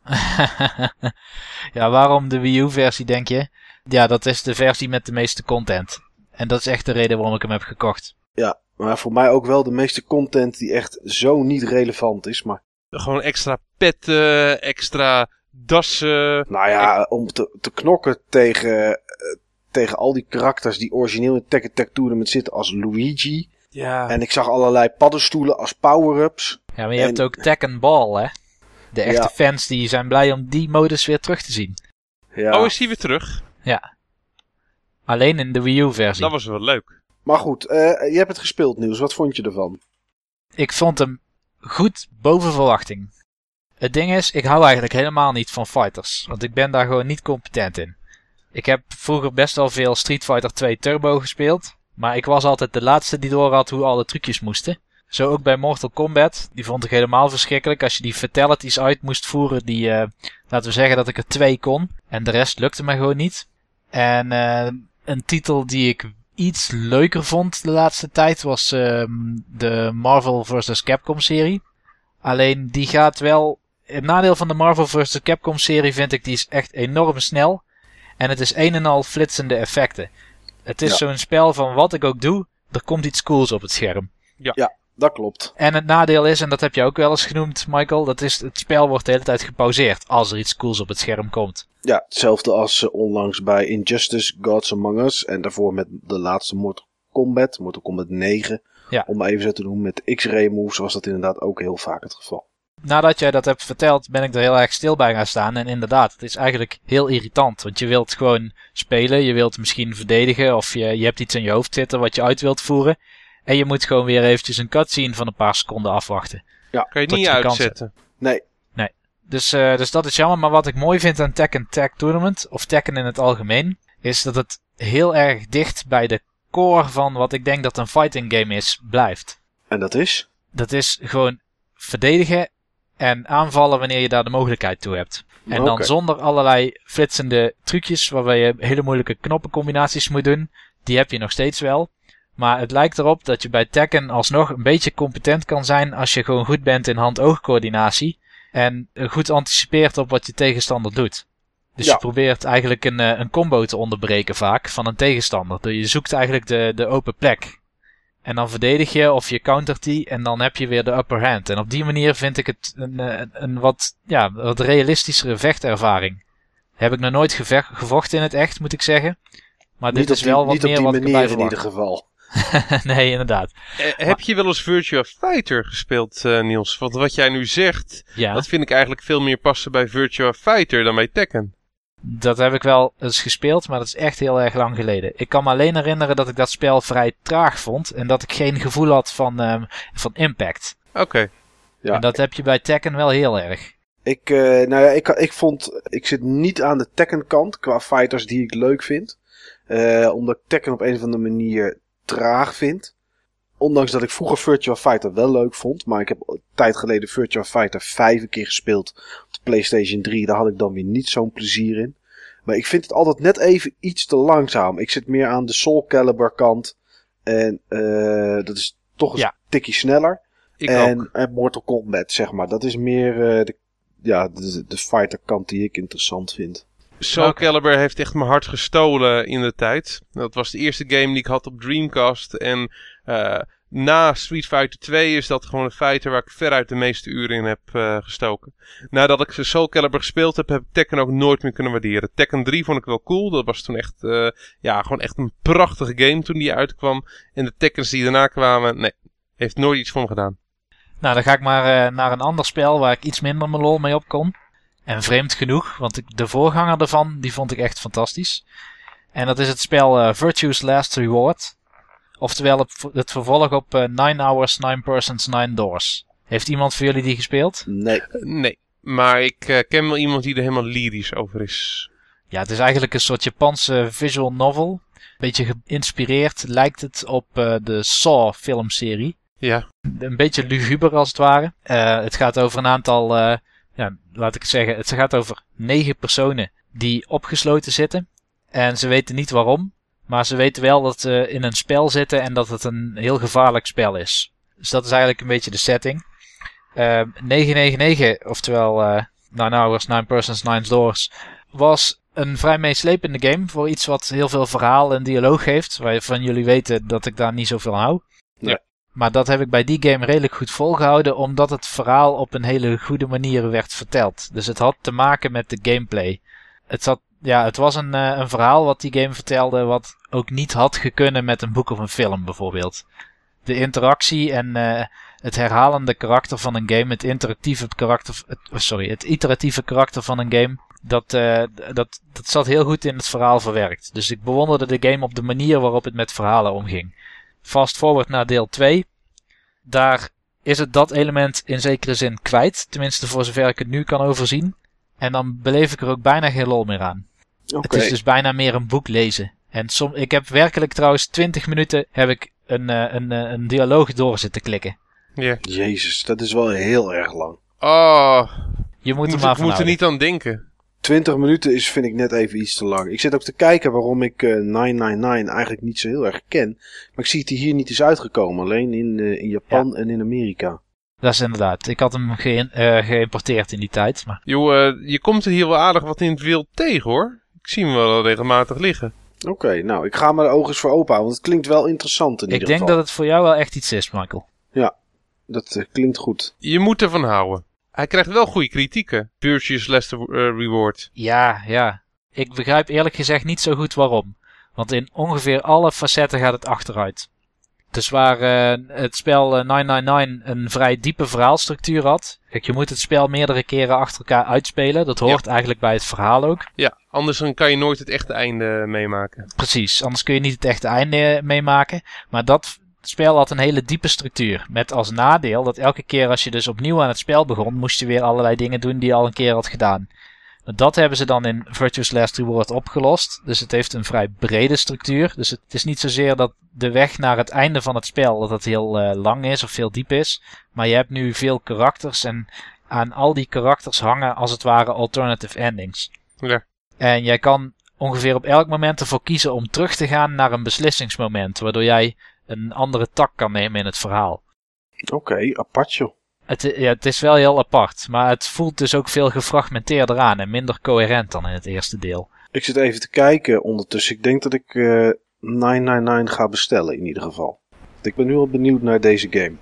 ja, waarom de Wii U-versie, denk je? Ja, dat is de versie met de meeste content. En dat is echt de reden waarom ik hem heb gekocht. Ja, maar voor mij ook wel de meeste content die echt zo niet relevant is. Maar... Gewoon extra petten, extra dassen. Nou ja, om te, te knokken tegen, uh, tegen al die karakters die origineel in Tekken Tag Tournament zitten als Luigi. Ja. En ik zag allerlei paddenstoelen als power-ups. Ja, maar je en... hebt ook Tekken Ball, hè? De echte ja. fans die zijn blij om die modus weer terug te zien. Ja. Oh, is die weer terug? Ja. Alleen in de Wii U-versie. Dat was wel leuk. Maar goed, uh, je hebt het gespeeld, Niels. Wat vond je ervan? Ik vond hem goed boven verwachting. Het ding is, ik hou eigenlijk helemaal niet van fighters. Want ik ben daar gewoon niet competent in. Ik heb vroeger best wel veel Street Fighter 2 Turbo gespeeld. Maar ik was altijd de laatste die door had hoe alle trucjes moesten. Zo ook bij Mortal Kombat. Die vond ik helemaal verschrikkelijk. Als je die fatalities uit moest voeren, die, uh, laten we zeggen dat ik er twee kon. En de rest lukte me gewoon niet. En uh, een titel die ik iets leuker vond de laatste tijd was uh, de Marvel vs. Capcom serie. Alleen die gaat wel het nadeel van de Marvel vs. Capcom serie vind ik, die is echt enorm snel. En het is een en al flitsende effecten. Het is ja. zo'n spel van wat ik ook doe, er komt iets cools op het scherm. Ja. ja, dat klopt. En het nadeel is, en dat heb je ook wel eens genoemd, Michael, dat is het spel wordt de hele tijd gepauzeerd als er iets cools op het scherm komt. Ja, hetzelfde als uh, onlangs bij Injustice Gods Among Us en daarvoor met de laatste Mortal Kombat, Mortal Kombat 9. Ja. Om even zo te noemen, met X-ray moves was dat inderdaad ook heel vaak het geval nadat jij dat hebt verteld, ben ik er heel erg stil bij gaan staan. En inderdaad, het is eigenlijk heel irritant. Want je wilt gewoon spelen, je wilt misschien verdedigen, of je, je hebt iets in je hoofd zitten wat je uit wilt voeren. En je moet gewoon weer eventjes een cutscene van een paar seconden afwachten. Ja, kan je niet je uitzetten. Nee. Nee. Dus, uh, dus dat is jammer. Maar wat ik mooi vind aan Tekken Tag Tournament, of Tekken in het algemeen, is dat het heel erg dicht bij de core van wat ik denk dat een fighting game is, blijft. En dat is? Dat is gewoon verdedigen en aanvallen wanneer je daar de mogelijkheid toe hebt. En dan zonder allerlei flitsende trucjes waarbij je hele moeilijke knoppencombinaties moet doen. Die heb je nog steeds wel. Maar het lijkt erop dat je bij Tekken alsnog een beetje competent kan zijn als je gewoon goed bent in hand-oogcoördinatie. En goed anticipeert op wat je tegenstander doet. Dus ja. je probeert eigenlijk een, eh, een combo te onderbreken vaak van een tegenstander. Dus je zoekt eigenlijk de, de open plek. En dan verdedig je of je countert die en dan heb je weer de upper hand. En op die manier vind ik het een, een, een wat, ja, wat realistischere vechtervaring. Heb ik nog nooit gevochten in het echt, moet ik zeggen. Maar Niet dit is die, wel wat niet op meer die wat ik manier in ieder geval. nee, inderdaad. Eh, heb je wel eens Virtua Fighter gespeeld, eh, Niels? Want wat jij nu zegt, Ja, dat vind ik eigenlijk veel meer passen bij Virtua Fighter dan bij Tekken. Dat heb ik wel eens gespeeld, maar dat is echt heel erg lang geleden. Ik kan me alleen herinneren dat ik dat spel vrij traag vond en dat ik geen gevoel had van, ehm, van impact. Oké. Ja. En dat heb je bij Tekken wel heel erg. Ik, eh, nou ja, ik, ik vond, ik zit niet aan de Tekken kant qua fighters die ik leuk vind. Eh, omdat ik Tekken op een of andere manier traag vind. Ondanks dat ik vroeger Virtua Fighter wel leuk vond. Maar ik heb een tijd geleden Virtua Fighter 5 een keer gespeeld PlayStation 3. Daar had ik dan weer niet zo'n plezier in. Maar ik vind het altijd net even iets te langzaam. Ik zit meer aan de Soul Calibur kant. En eh, dat is toch een Ja. tikje sneller. Ik en, ook. en Mortal Kombat, zeg maar. Dat is meer eh, de, ja, de, de fighter kant die ik interessant vind. Soul. Calibur heeft echt mijn hart gestolen in de tijd. Dat was de eerste game die ik had op Dreamcast. En eh, na Street Fighter 2 is dat gewoon een fighter waar ik veruit de meeste uren in heb eh, gestoken. Nadat ik Soul Calibur gespeeld heb, heb ik Tekken ook nooit meer kunnen waarderen. Tekken 3 vond ik wel cool. Dat was toen echt, eh, ja, gewoon echt een prachtige game toen die uitkwam. En de Tekkens die daarna kwamen, nee, heeft nooit iets me gedaan. Nou, dan ga ik maar eh, naar een ander spel waar ik iets minder mijn lol mee op kon. En vreemd genoeg, want ik, de voorganger daarvan, die vond ik echt fantastisch. En dat is het spel Virtue's Last Reward. Oftewel het, het vervolg op eh 9 Hours, 9 Persons, 9 Doors. Heeft iemand van jullie die gespeeld? Nee. Nee, maar ik eh, ken wel iemand die er helemaal lyrisch over is. Ja, het is eigenlijk een soort Japanse visual novel. Beetje geïnspireerd lijkt het op eh, de Saw filmserie. Ja, een beetje luguber als het ware. Eh, het gaat over een aantal, eh, ja, laat ik het zeggen, het gaat over negen personen die opgesloten zitten. En ze weten niet waarom, maar ze weten wel dat ze in een spel zitten en dat het een heel gevaarlijk spel is. Dus dat is eigenlijk een beetje de setting. Eh 999, oftewel eh 9 Hours, 9 Persons, 9 Doors, was een vrij meeslepende game voor iets wat heel veel verhaal en dialoog heeft. Waarvan jullie weten dat ik daar niet zoveel aan hou. Maar dat heb ik bij die game redelijk goed volgehouden, omdat het verhaal op een hele goede manier werd verteld. Dus het had te maken met de gameplay. Het, zat, ja, het was een, eh, een verhaal wat die game vertelde, wat ook niet had gekunnen met een boek of een film bijvoorbeeld. De interactie en eh, het herhalende karakter van een game, het interactieve karakter, het, oh, sorry, het iteratieve karakter van een game, dat, eh, dat, dat zat heel goed in het verhaal verwerkt. Dus ik bewonderde de game op de manier waarop het met verhalen omging. Fast forward naar deel 2. Daar is het dat element in zekere zin kwijt. Tenminste voor zover ik het nu kan overzien. En dan beleef ik er ook bijna geen lol meer aan. Het is dus bijna meer een boek lezen. En som, ik heb werkelijk trouwens 20 minuten heb ik een, eh, een, eh, een dialoog door zitten klikken. ja. Jezus, dat is wel heel erg lang. Oh, Je moet moet, er maar moet er niet aan denken. 20 minuten is, vind ik net even iets te lang. Ik zit ook te kijken waarom ik eh 999 eigenlijk niet zo heel erg ken. Maar ik zie het hier niet is uitgekomen. Alleen in, eh, in Japan en in Amerika. Dat is inderdaad. Ik had hem eh, geïmporteerd in die tijd. Maar Joh, eh, je komt er hier wel aardig wat in het wild tegen hoor. Ik zie hem wel regelmatig liggen. Oké, nou, ik ga mijn ogen eens voor open houden. Want het klinkt wel interessant in ik ieder denk geval. dat het voor jou wel echt iets is, Michael. Dat eh, klinkt goed. Je moet ervan houden. Hij krijgt wel goede kritieken. Last eh, Reward. Ja, ja. Ik begrijp eerlijk gezegd niet zo goed waarom. Want in ongeveer alle facetten gaat het achteruit. Dus waar eh, het spel eh, 999 een vrij diepe verhaalstructuur had. Kijk, je moet het spel meerdere keren achter elkaar uitspelen. Dat hoort eigenlijk bij het verhaal ook. Ja, anders dan kan je nooit het echte einde meemaken. Precies, anders kun je niet het echte einde eh, meemaken. Maar dat spel had een hele diepe structuur. Met als nadeel dat elke keer als je dus opnieuw aan het spel begon, moest je weer allerlei dingen doen die je al een keer had gedaan. Dat hebben ze dan in Virtuous Last Reward opgelost. Dus het heeft een vrij brede structuur. Dus het is niet zozeer dat de weg naar het einde van het spel dat het heel eh, lang is of heel diep is. Maar je hebt nu veel karakters en aan al die karakters hangen als het ware alternative endings. Ja. En jij kan ongeveer op elk moment ervoor kiezen om terug te gaan naar een beslissingsmoment, waardoor jij een andere tak kan nemen in het verhaal. Oké, apart joh. Het, ja, het is wel heel apart, maar het voelt dus ook veel gefragmenteerder aan en minder coherent dan in het eerste deel. Ik zit even te kijken ondertussen. Ik denk dat ik eh 999 ga bestellen in ieder geval. Ik ben nu al benieuwd naar deze game.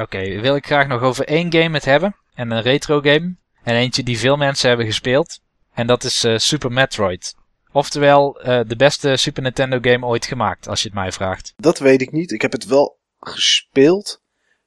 Oké, wil ik graag nog over één game het hebben, en een retro game, en eentje die veel mensen hebben gespeeld, en dat is eh, Super Metroid. Oftewel, uh, de beste Super Nintendo game ooit gemaakt, als je het mij vraagt. Dat weet ik niet. Ik heb het wel gespeeld,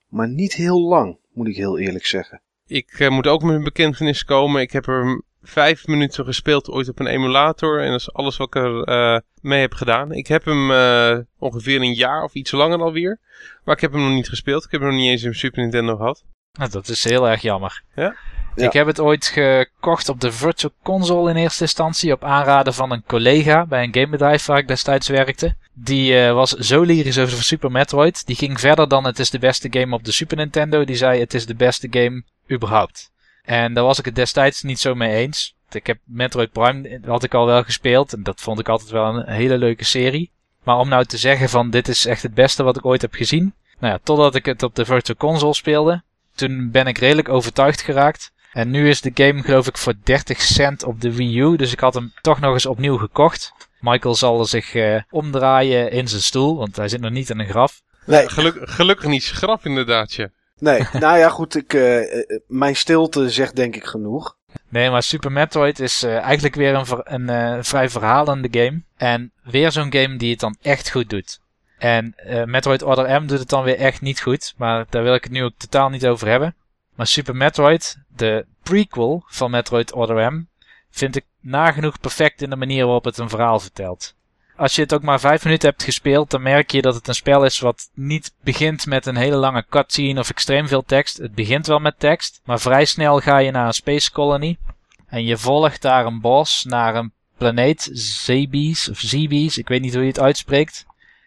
maar niet heel lang, moet ik heel eerlijk zeggen. Ik uh, moet ook met een bekentenis komen. Ik heb er vijf minuten gespeeld ooit op een emulator. En dat is alles wat ik er uh, mee heb gedaan. Ik heb hem uh, ongeveer een jaar of iets langer alweer. Maar ik heb hem nog niet gespeeld. Ik heb hem nog niet eens in Super Nintendo gehad. Nou, dat is heel erg jammer. Ja? Ik heb het ooit gekocht op de Virtual Console in eerste instantie. Op aanraden van een collega bij een gamebedrijf waar ik destijds werkte. Die uh, was zo lyrisch over Super Metroid. Die ging verder dan het is de beste game op de Super Nintendo. Die zei het is de beste game überhaupt. En daar was ik het destijds niet zo mee eens. Ik heb Metroid Prime had ik al wel gespeeld. En dat vond ik altijd wel een hele leuke serie. Maar om nou te zeggen van dit is echt het beste wat ik ooit heb gezien. Nou ja, totdat ik het op de Virtual Console speelde. Toen ben ik redelijk overtuigd geraakt. En nu is de game geloof ik voor 30 cent op de Wii U. Dus ik had hem toch nog eens opnieuw gekocht. Michael zal zich uh, omdraaien in zijn stoel, want hij zit nog niet in een graf. Nee. Geluk, gelukkig niet zijn graf inderdaad, ja. Nee, nou ja goed, ik, uh, mijn stilte zegt denk ik genoeg. Nee, maar Super Metroid is uh, eigenlijk weer een, ver, een uh, vrij verhalende game. En weer zo'n game die het dan echt goed doet. En Metroid Other M doet het dan weer echt niet goed. Maar daar wil ik het nu ook totaal niet over hebben. Maar Super Metroid, de prequel van Metroid Other M, vind ik nagenoeg perfect in de manier waarop het een verhaal vertelt. Als je het ook maar vijf minuten hebt gespeeld, dan merk je dat het een spel is wat niet begint met een hele lange cutscene of extreem veel tekst. Het begint wel met tekst, maar vrij snel ga je naar een space colony. En je volgt daar een bos naar een planeet, Zebes of Zebes, ik weet niet hoe je het uitspreekt.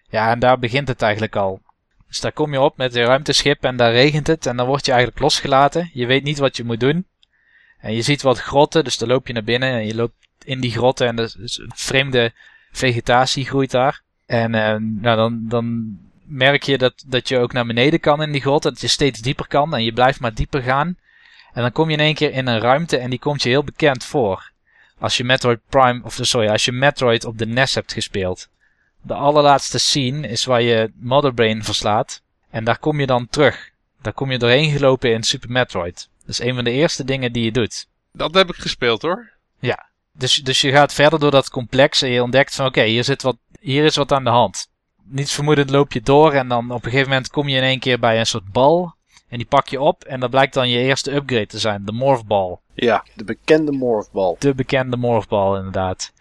Ja, en daar begint het eigenlijk al. Dus daar kom je op met een ruimteschip en daar regent het en dan word je eigenlijk losgelaten. Je weet niet wat je moet doen. En je ziet wat grotten, dus dan loop je naar binnen en je loopt in die grotten en er is een vreemde vegetatie groeit daar. En uh, nou, dan, dan merk je dat, dat je ook naar beneden kan in die grot, dat je steeds dieper kan en je blijft maar dieper gaan. En dan kom je in één keer in een ruimte en die komt je heel bekend voor. Als je Metroid Prime, of sorry, als je Metroid op de NES hebt gespeeld. De allerlaatste scene is waar je Motherbrain verslaat. En daar kom je dan terug. Daar kom je doorheen gelopen in Super Metroid. Dat is een van de eerste dingen die je doet. Dat heb ik gespeeld hoor. Ja. Dus, dus je gaat verder door dat complex en je ontdekt van oké, okay, hier zit wat, hier is wat aan de hand. Niets vermoedend loop je door en dan op een gegeven moment kom je in één keer bij een soort bal. En die pak je op en dat blijkt dan je eerste upgrade te zijn, de morphbal. Ja, de bekende morphbal. De bekende morphbal inderdaad.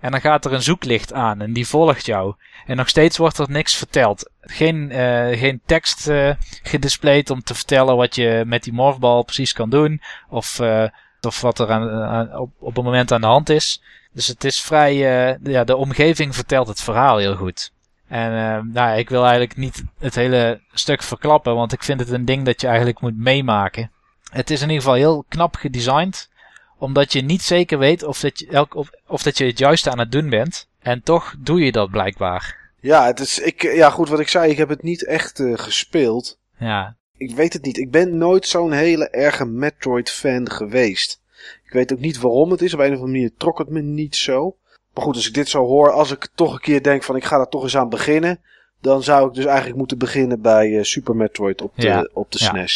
En dan gaat er een zoeklicht aan en die volgt jou. En nog steeds wordt er niks verteld. Geen, uh, geen tekst uh, gedisplayed om te vertellen wat je met die morphbal precies kan doen. Of, uh, of wat er aan, aan, op, op het moment aan de hand is. Dus het is vrij, ja, de omgeving vertelt het verhaal heel goed. En nou, ik wil eigenlijk niet het hele stuk verklappen, want ik vind het een ding dat je eigenlijk moet meemaken. Het is in ieder geval heel knap gedesigned omdat je niet zeker weet of dat je, elk, of, of dat je het juiste aan het doen bent. En toch doe je dat blijkbaar. Ja, het is, ik, ja goed, wat ik zei, ik heb het niet echt uh, gespeeld. Ja. Ik weet het niet. Ik ben nooit zo'n hele erge Metroid-fan geweest. Ik weet ook niet waarom het is. Op een of andere manier trok het me niet zo. Maar goed, als ik dit zo hoor, als ik toch een keer denk van ik ga er toch eens aan beginnen. Dan zou ik dus eigenlijk moeten beginnen bij uh, Super Metroid op de, ja. op de ja.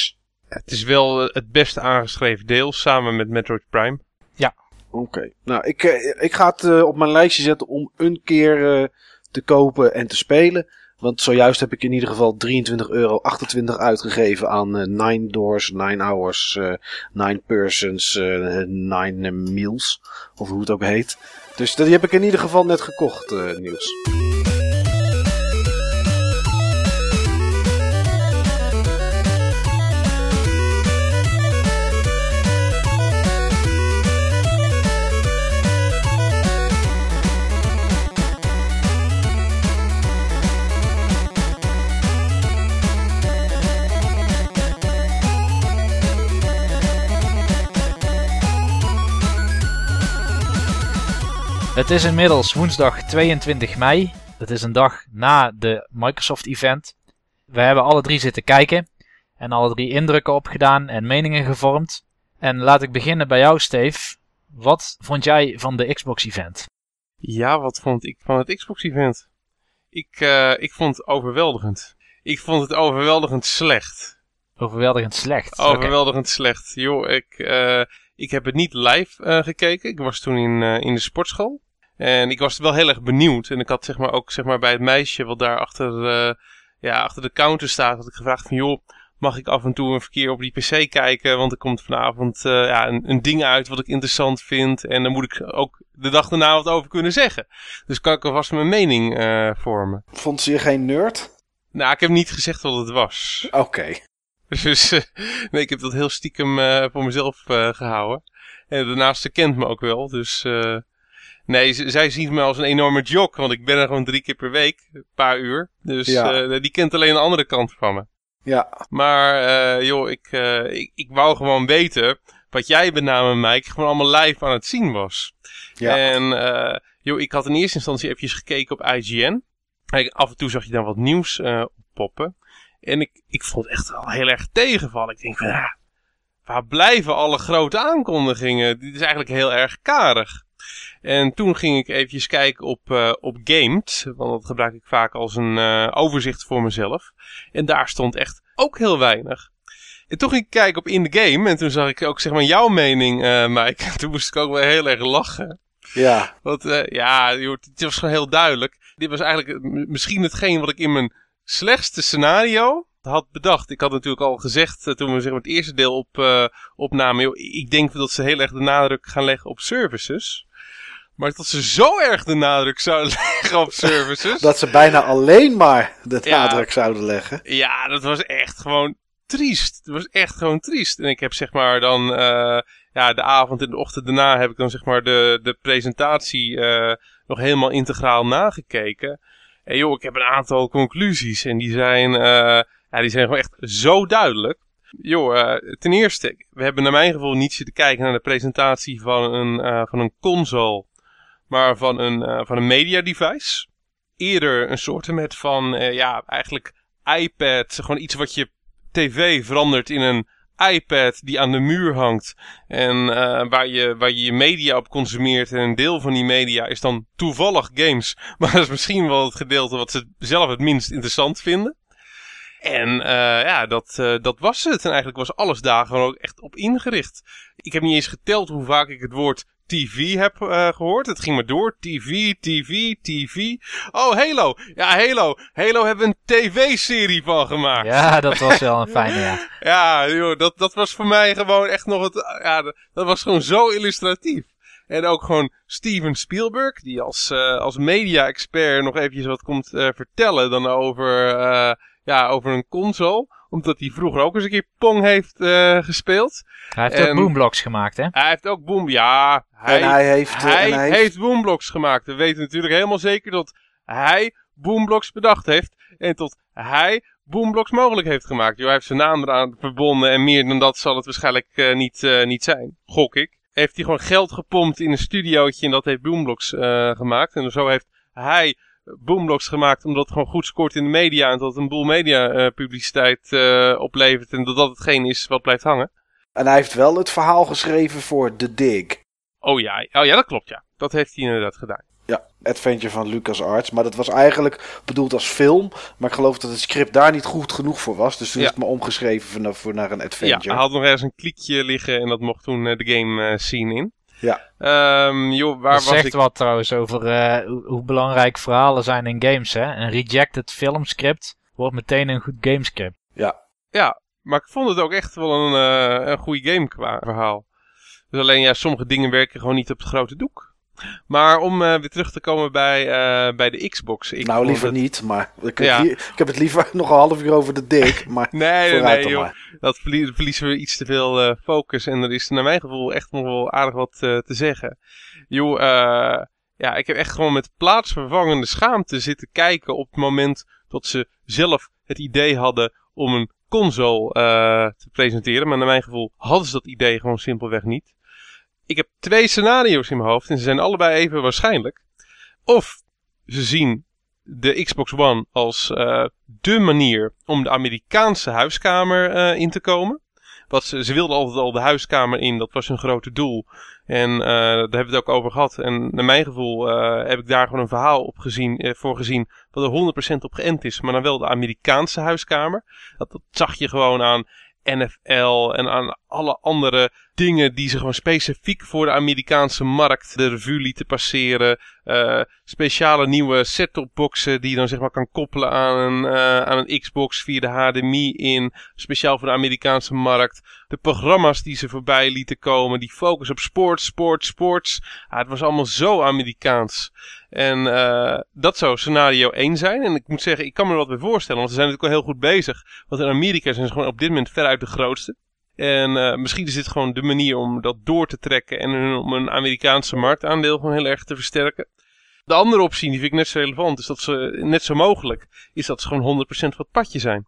Het is wel het beste aangeschreven deel samen met Metroid Prime. Ja. Oké. Okay. Nou, ik, ik ga het uh, op mijn lijstje zetten om een keer te kopen en te spelen. Want zojuist heb ik in ieder geval 23,28 euro uitgegeven aan uh, 9 Doors, 9 Hours, 9 Persons, 9 Meals. Of hoe het ook heet. Dus die heb ik in ieder geval net gekocht, Niels. Het is inmiddels woensdag 22 mei. Het is een dag na de Microsoft event. We hebben alle drie zitten kijken en alle drie indrukken opgedaan en meningen gevormd. En laat ik beginnen bij jou, Steve. Wat vond jij van de Xbox event? Ja, wat vond ik van het Xbox event? Ik, uh, ik vond het overweldigend. Ik vond het overweldigend slecht. Overweldigend slecht? Overweldigend okay. slecht. Joh, ik, uh, ik heb het niet live uh, gekeken. Ik was toen in, in de sportschool. En ik was wel heel erg benieuwd. En ik had zeg maar ook zeg maar, bij het meisje wat daar achter, uh, ja, achter de counter staat, had ik gevraagd van joh, mag ik af en toe een verkeer op die pc kijken? Want er komt vanavond ja, een, een, ding uit wat ik interessant vind. En dan moet ik ook de dag daarna wat over kunnen zeggen. Dus kan ik alvast mijn mening vormen. Vond ze je geen nerd? Nou, ik heb niet gezegd wat het was. Oké. Dus uh, nee, ik heb dat heel stiekem voor mezelf gehouden. En daarnaast, ze kent me ook wel. Dus nee, zij ziet me als een enorme jok. Want ik ben er gewoon drie keer per week. Een paar uur. Dus ja. die kent alleen de andere kant van me. Ja. Maar uh, joh, ik, uh, ik, ik wou gewoon weten wat jij met name Mike gewoon allemaal live aan het zien was. Ja. En uh, joh, ik had in eerste instantie eventjes gekeken op IGN. af en toe zag je dan wat nieuws poppen. En ik, ik vond het echt wel heel erg tegenvallen. Ik denk van ja, waar blijven alle grote aankondigingen? Dit is eigenlijk heel erg karig. En toen ging ik eventjes kijken op, uh, op Gamed. Want dat gebruik ik vaak als een uh, overzicht voor mezelf. En daar stond echt ook heel weinig. En toen ging ik kijken op In The Game. En toen zag ik ook zeg maar jouw mening, uh, Mike. En toen moest ik ook wel heel erg lachen. Ja. Want ja, het was gewoon heel duidelijk. Dit was eigenlijk misschien hetgeen wat ik in mijn slechtste scenario had bedacht. Ik had natuurlijk al gezegd toen we zeg maar, het eerste deel op, uh, opnamen. Joh, ik denk dat ze heel erg de nadruk gaan leggen op services. Maar dat ze zo erg de nadruk zouden leggen op services. dat ze bijna alleen maar de nadruk zouden leggen. Ja, dat was echt gewoon triest. Het was echt gewoon triest. En ik heb zeg maar dan uh, ja, de avond en de ochtend daarna heb ik dan zeg maar de, de presentatie nog helemaal integraal nagekeken. En joh, ik heb een aantal conclusies en die zijn, uh, ja, die zijn gewoon echt zo duidelijk. Joh, ten eerste, we hebben naar mijn gevoel niet zitten kijken naar de presentatie van een, van een console maar van een, van een media device. Eerder een soort met van, ja, eigenlijk iPad. Gewoon iets wat je tv verandert in een iPad die aan de muur hangt. En uh, waar, je, waar je je media op consumeert. En een deel van die media is dan toevallig games. Maar dat is misschien wel het gedeelte wat ze zelf het minst interessant vinden. En uh, ja, dat, uh, dat was het. En eigenlijk was alles daar gewoon ook echt op ingericht. Ik heb niet eens geteld hoe vaak ik het woord TV heb uh, gehoord. Het ging maar door. TV, TV, TV. Oh, Halo. Ja, Halo. Halo hebben een tv-serie van gemaakt. Ja, dat was wel een fijne, ja. ja, joh, dat, dat was voor mij gewoon echt nog het... Ja, dat was gewoon zo illustratief. En ook gewoon Steven Spielberg, die als, uh, als media-expert nog eventjes wat komt uh, vertellen dan over, ja, over een console omdat hij vroeger ook eens een keer Pong heeft uh, gespeeld. Hij heeft ook Boomblocks gemaakt, hè? Hij heeft ook Boom... Ja, hij, hij, heeft, hij, hij heeft Boomblocks gemaakt. We weten natuurlijk helemaal zeker dat hij Boomblocks bedacht heeft. En tot hij Boomblocks mogelijk heeft gemaakt. Hij heeft zijn naam eraan verbonden en meer dan dat zal het waarschijnlijk uh, niet, uh, niet zijn. Gok ik. Heeft hij gewoon geld gepompt in een studiootje en dat heeft Boomblocks uh, gemaakt. En zo heeft hij Boomblocks gemaakt omdat het gewoon goed scoort in de media en dat het een boel media uh, publiciteit uh, oplevert en dat dat hetgeen is wat blijft hangen. En hij heeft wel het verhaal geschreven voor The Dig. Oh ja, oh ja dat klopt ja. Dat heeft hij inderdaad gedaan. Ja, Adventure van LucasArts. Maar dat was eigenlijk bedoeld als film. Maar ik geloof dat het script daar niet goed genoeg voor was. Dus toen ja. is het maar omgeschreven voor, naar een adventure. Ja, hij had nog ergens een klikje liggen en dat mocht toen uh, de game scene in. Ja. Um, joh, waar dat was zegt ik? wat trouwens over uh, hoe, hoe, belangrijk verhalen zijn in games. Hè? Een rejected filmscript wordt meteen een goed gamescript. Ja. Ja, maar ik vond het ook echt wel een, uh, een goede game qua verhaal. Dus alleen ja, sommige dingen werken gewoon niet op het grote doek. Maar om uh, weer terug te komen bij, uh, bij de Xbox. Ik nou, liever het... niet, maar ik, ja. hier, ik heb het liever nog een half uur over de dik. Maar nee, nee, joh, maar. dat verlie verliezen we iets te veel uh, focus. En er is naar mijn gevoel echt nog wel aardig wat te zeggen. Joh, ja, ik heb echt gewoon met plaatsvervangende schaamte zitten kijken op het moment dat ze zelf het idee hadden om een console te presenteren. Maar naar mijn gevoel hadden ze dat idee gewoon simpelweg niet ik heb twee scenario's in mijn hoofd en ze zijn allebei even waarschijnlijk. Of ze zien de Xbox One als uh, de manier om de Amerikaanse huiskamer uh, in te komen. Wat ze, ze wilden altijd al de huiskamer in, dat was hun grote doel. En uh, daar hebben we het ook over gehad. En naar mijn gevoel heb ik daar gewoon een verhaal op gezien, voor gezien. Wat er 100% op geënt is, maar dan wel de Amerikaanse huiskamer. Dat, dat zag je gewoon aan NFL en aan alle andere dingen die ze gewoon specifiek voor de Amerikaanse markt de revue lieten passeren. Uh, speciale nieuwe set-top boxen die je dan zeg maar kan koppelen aan een, uh, aan een Xbox via de HDMI in. Speciaal voor de Amerikaanse markt. De programma's die ze voorbij lieten komen. Die focus op sport, sport, sports. Ah, het was allemaal zo Amerikaans. En uh, dat zou scenario 1 zijn. En ik moet zeggen, ik kan me er wat bij voorstellen. Want ze zijn natuurlijk al heel goed bezig. Want in Amerika zijn ze gewoon op dit moment veruit de grootste. En uh, misschien is dit gewoon de manier om dat door te trekken en om een Amerikaanse marktaandeel gewoon heel erg te versterken. De andere optie, die vind ik net zo relevant, is dat ze, net zo mogelijk, is dat ze gewoon 100% van het padje zijn.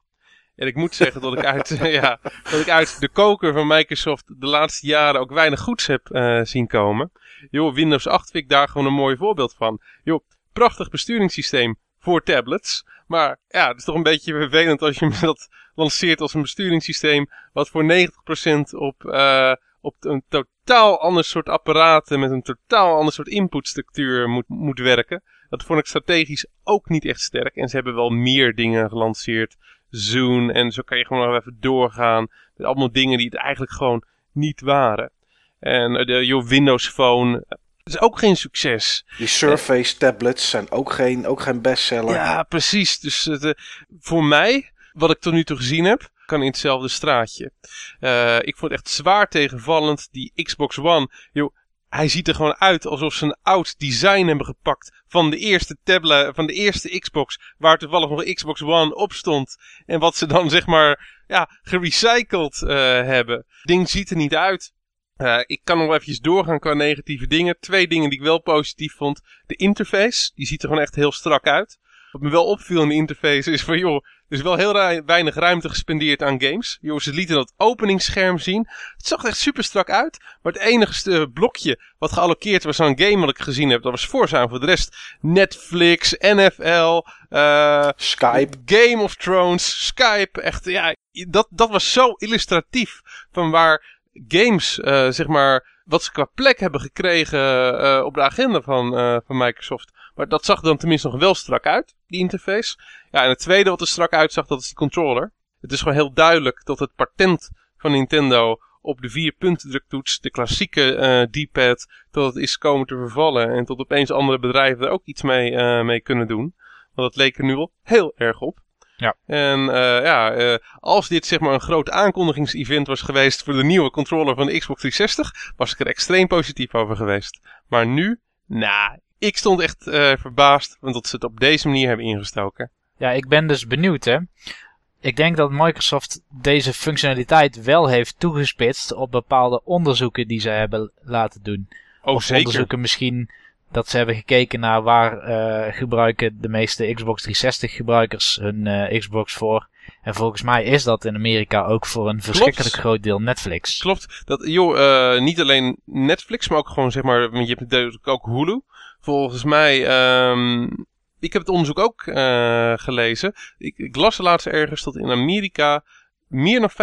En ik moet zeggen dat ik uit, ja, dat ik uit de koker van Microsoft de laatste jaren ook weinig goeds heb uh, zien komen. Joh, Windows 8 vind ik daar gewoon een mooi voorbeeld van. Joh, prachtig besturingssysteem voor tablets. Maar ja, het is toch een beetje vervelend als je dat lanceert als een besturingssysteem. Wat voor 90% op, uh, op een totaal ander soort apparaten met een totaal ander soort inputstructuur moet, moet werken. Dat vond ik strategisch ook niet echt sterk. En ze hebben wel meer dingen gelanceerd. Zoom en zo kan je gewoon nog even doorgaan. Met allemaal dingen die het eigenlijk gewoon niet waren. En de joh, Windows Phone is ook geen succes. Die Surface tablets zijn ook geen, ook geen bestseller. Ja, precies. Dus uh, voor mij, wat ik tot nu toe gezien heb, kan in hetzelfde straatje. Uh, ik vond het echt zwaar tegenvallend, die Xbox One. Yo, hij ziet er gewoon uit alsof ze een oud design hebben gepakt van de eerste tablet, van de eerste Xbox, waar toevallig nog Xbox One op stond. En wat ze dan zeg maar, ja, gerecycled uh, hebben. Ding ziet er niet uit. Uh, ik kan nog eventjes doorgaan qua negatieve dingen. Twee dingen die ik wel positief vond. De interface, die ziet er gewoon echt heel strak uit. Wat me wel opviel in de interface is van, joh, er is wel heel weinig ruimte gespendeerd aan games. Joh, ze lieten dat openingsscherm zien. Het zag er echt super strak uit. Maar het enige blokje wat gealloceerd was aan een game wat ik gezien heb, dat was Forza. voor de rest Netflix, NFL, uh, Skype, Game of Thrones, Skype. Echt, ja, dat, dat was zo illustratief van waar games, uh, zeg maar, wat ze qua plek hebben gekregen uh, op de agenda van, uh, van Microsoft. Maar dat zag dan tenminste nog wel strak uit, die interface. Ja, en het tweede wat er strak uitzag, dat is die controller. Het is gewoon heel duidelijk dat het patent van Nintendo op de vier punten druktoets, de klassieke D-pad, dat het is komen te vervallen. En tot opeens andere bedrijven er ook iets mee, mee kunnen doen. Want dat leek er nu al heel erg op. Ja. En uh, ja, uh, als dit zeg maar een groot aankondigingsevent was geweest voor de nieuwe controller van de Xbox 360, was ik er extreem positief over geweest. Maar nu, nou, ik stond echt uh, verbaasd, want dat ze het op deze manier hebben ingestoken. Ja, ik ben dus benieuwd hè. Ik denk dat Microsoft deze functionaliteit wel heeft toegespitst op bepaalde onderzoeken die ze hebben laten doen. Oh, of zeker. onderzoeken misschien dat ze hebben gekeken naar waar uh, gebruiken de meeste Xbox 360 gebruikers hun uh, Xbox voor. En volgens mij is dat in Amerika ook voor een verschrikkelijk Klopt. groot deel Netflix. Klopt. Dat, joh, uh, niet alleen Netflix, maar ook gewoon zeg maar, want je hebt natuurlijk ook Hulu. Volgens mij, um, ik heb het onderzoek ook gelezen. Ik, ik las laatst ergens dat in Amerika meer dan 50%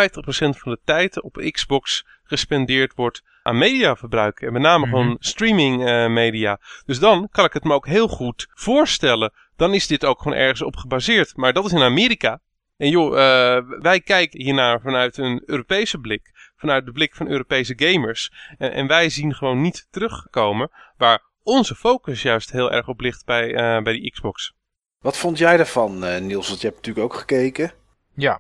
van de tijd op Xbox gespendeerd wordt aan mediaverbruik. En met name Mhm. gewoon streaming uh, media. Dus dan kan ik het me ook heel goed voorstellen. Dan is dit ook gewoon ergens op gebaseerd. Maar dat is in Amerika. En joh, uh, wij kijken hiernaar vanuit een Europese blik. Vanuit de blik van Europese gamers. En, en wij zien gewoon niet terugkomen waar onze focus juist heel erg op ligt bij, uh, bij die Xbox. Wat vond jij daarvan, Niels? Want je hebt natuurlijk ook gekeken. Ja,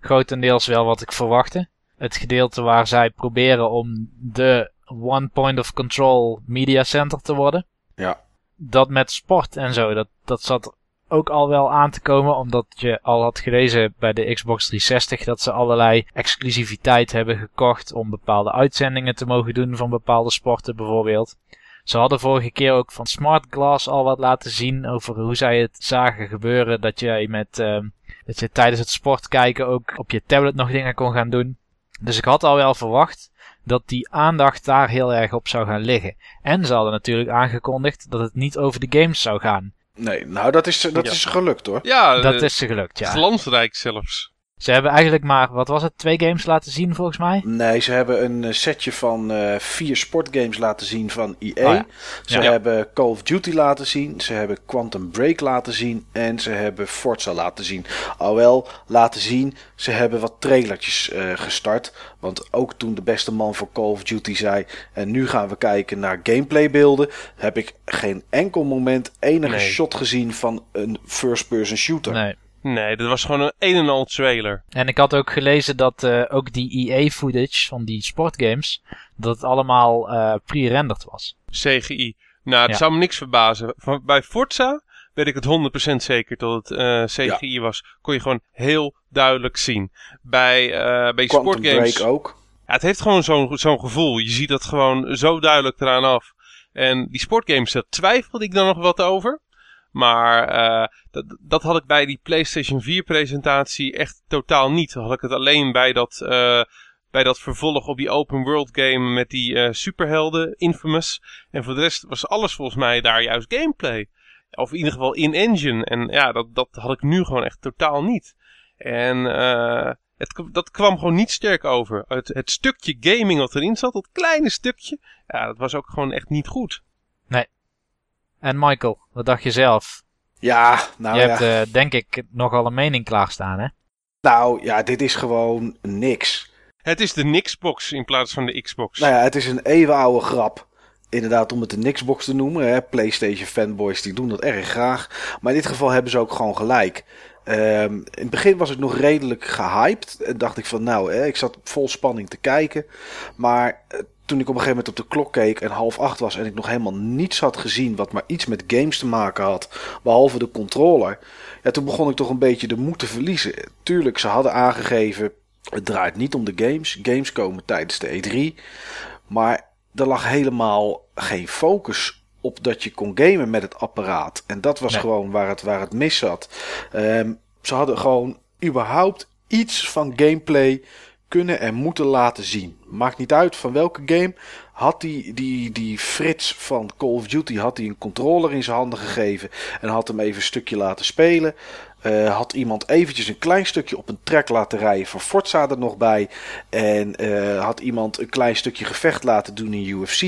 grotendeels wel wat ik verwachtte. Het gedeelte waar zij proberen om de one point of control media center te worden. Ja. Dat met sport en zo, dat, dat zat ook al wel aan te komen, omdat je al had gelezen bij de Xbox 360 dat ze allerlei exclusiviteit hebben gekocht om bepaalde uitzendingen te mogen doen van bepaalde sporten bijvoorbeeld. Ze hadden vorige keer ook van Smart Glass al wat laten zien over hoe zij het zagen gebeuren. Dat jij met, uh, dat je tijdens het sport kijken ook op je tablet nog dingen kon gaan doen. Dus ik had al wel verwacht dat die aandacht daar heel erg op zou gaan liggen. En ze hadden natuurlijk aangekondigd dat het niet over de games zou gaan. Nee, nou dat is, dat Ja. is gelukt hoor. Ja, Dat eh, is ze gelukt, ja. glansrijk zelfs. Ze hebben eigenlijk maar, wat was het, twee games laten zien volgens mij? Nee, ze hebben een eh, setje van uh, vier sportgames laten zien van EA. Oh ja. Ze Ja. hebben Call of Duty laten zien. Ze hebben Quantum Break laten zien. En ze hebben Forza laten zien. Alhoewel, laten zien, ze hebben wat trailertjes eh, gestart. Want ook toen de beste man voor Call of Duty zei... en nu gaan we kijken naar gameplaybeelden... heb ik geen enkel moment enige Nee. shot gezien van een first-person shooter. Nee. Nee, dat was gewoon een een en al trailer. En ik had ook gelezen dat eh, ook die EA-footage van die sportgames, dat het allemaal eh pre-rendered was. CGI. Nou, het Ja. zou me niks verbazen. Van, bij Forza weet ik het 100% zeker dat het eh, CGI was. Kon je gewoon heel duidelijk zien. Bij, eh bij Quantum sportgames... Break ook. Ja, het heeft gewoon zo'n zo'n gevoel. Je ziet dat gewoon zo duidelijk eraan af. En die sportgames, daar twijfelde ik dan nog wat over. Maar eh, dat, dat had ik bij die PlayStation 4 presentatie echt totaal niet. Had ik het alleen bij dat, eh, bij dat vervolg op die open world game met die eh, superhelden, Infamous. En voor de rest was alles volgens mij daar juist gameplay. Of in ieder geval in-engine. En ja, dat, dat had ik nu gewoon echt totaal niet. En het, dat kwam gewoon niet sterk over. Het, het stukje gaming wat erin zat, dat kleine stukje, ja, dat was ook gewoon echt niet goed. En Michael, wat dacht je zelf? Ja, nou je ja. hebt eh, denk ik nogal een mening klaarstaan, hè? Nou ja, dit is gewoon niks. Het is de Nixbox in plaats van de Xbox. Nou ja, het is een eeuwenoude grap. Inderdaad, om het een Nixbox te noemen. Hè. PlayStation fanboys die doen dat erg graag. Maar in dit geval hebben ze ook gewoon gelijk. Ehm, in het begin was ik nog redelijk gehyped. En dacht ik van nou, hè, ik zat vol spanning te kijken. Maar eh, toen ik op een gegeven moment op de klok keek en half acht was... en ik nog helemaal niets had gezien wat maar iets met games te maken had... behalve de controller... Ja, toen begon ik toch een beetje de moed te verliezen. Tuurlijk, ze hadden aangegeven... het draait niet om de games. Games komen tijdens de E3... Maar er lag helemaal geen focus op dat je kon gamen met het apparaat. En dat was Nee. gewoon waar het, waar het mis zat. Ehm, ze hadden gewoon überhaupt iets van gameplay kunnen en moeten laten zien. Maakt niet uit van welke game. Had die, die, die Frits van Call of Duty had die een controller in zijn handen gegeven. En had hem even een stukje laten spelen. Eh, had iemand eventjes een klein stukje op een track laten rijden van Forza er nog bij. En eh, had iemand een klein stukje gevecht laten doen in UFC.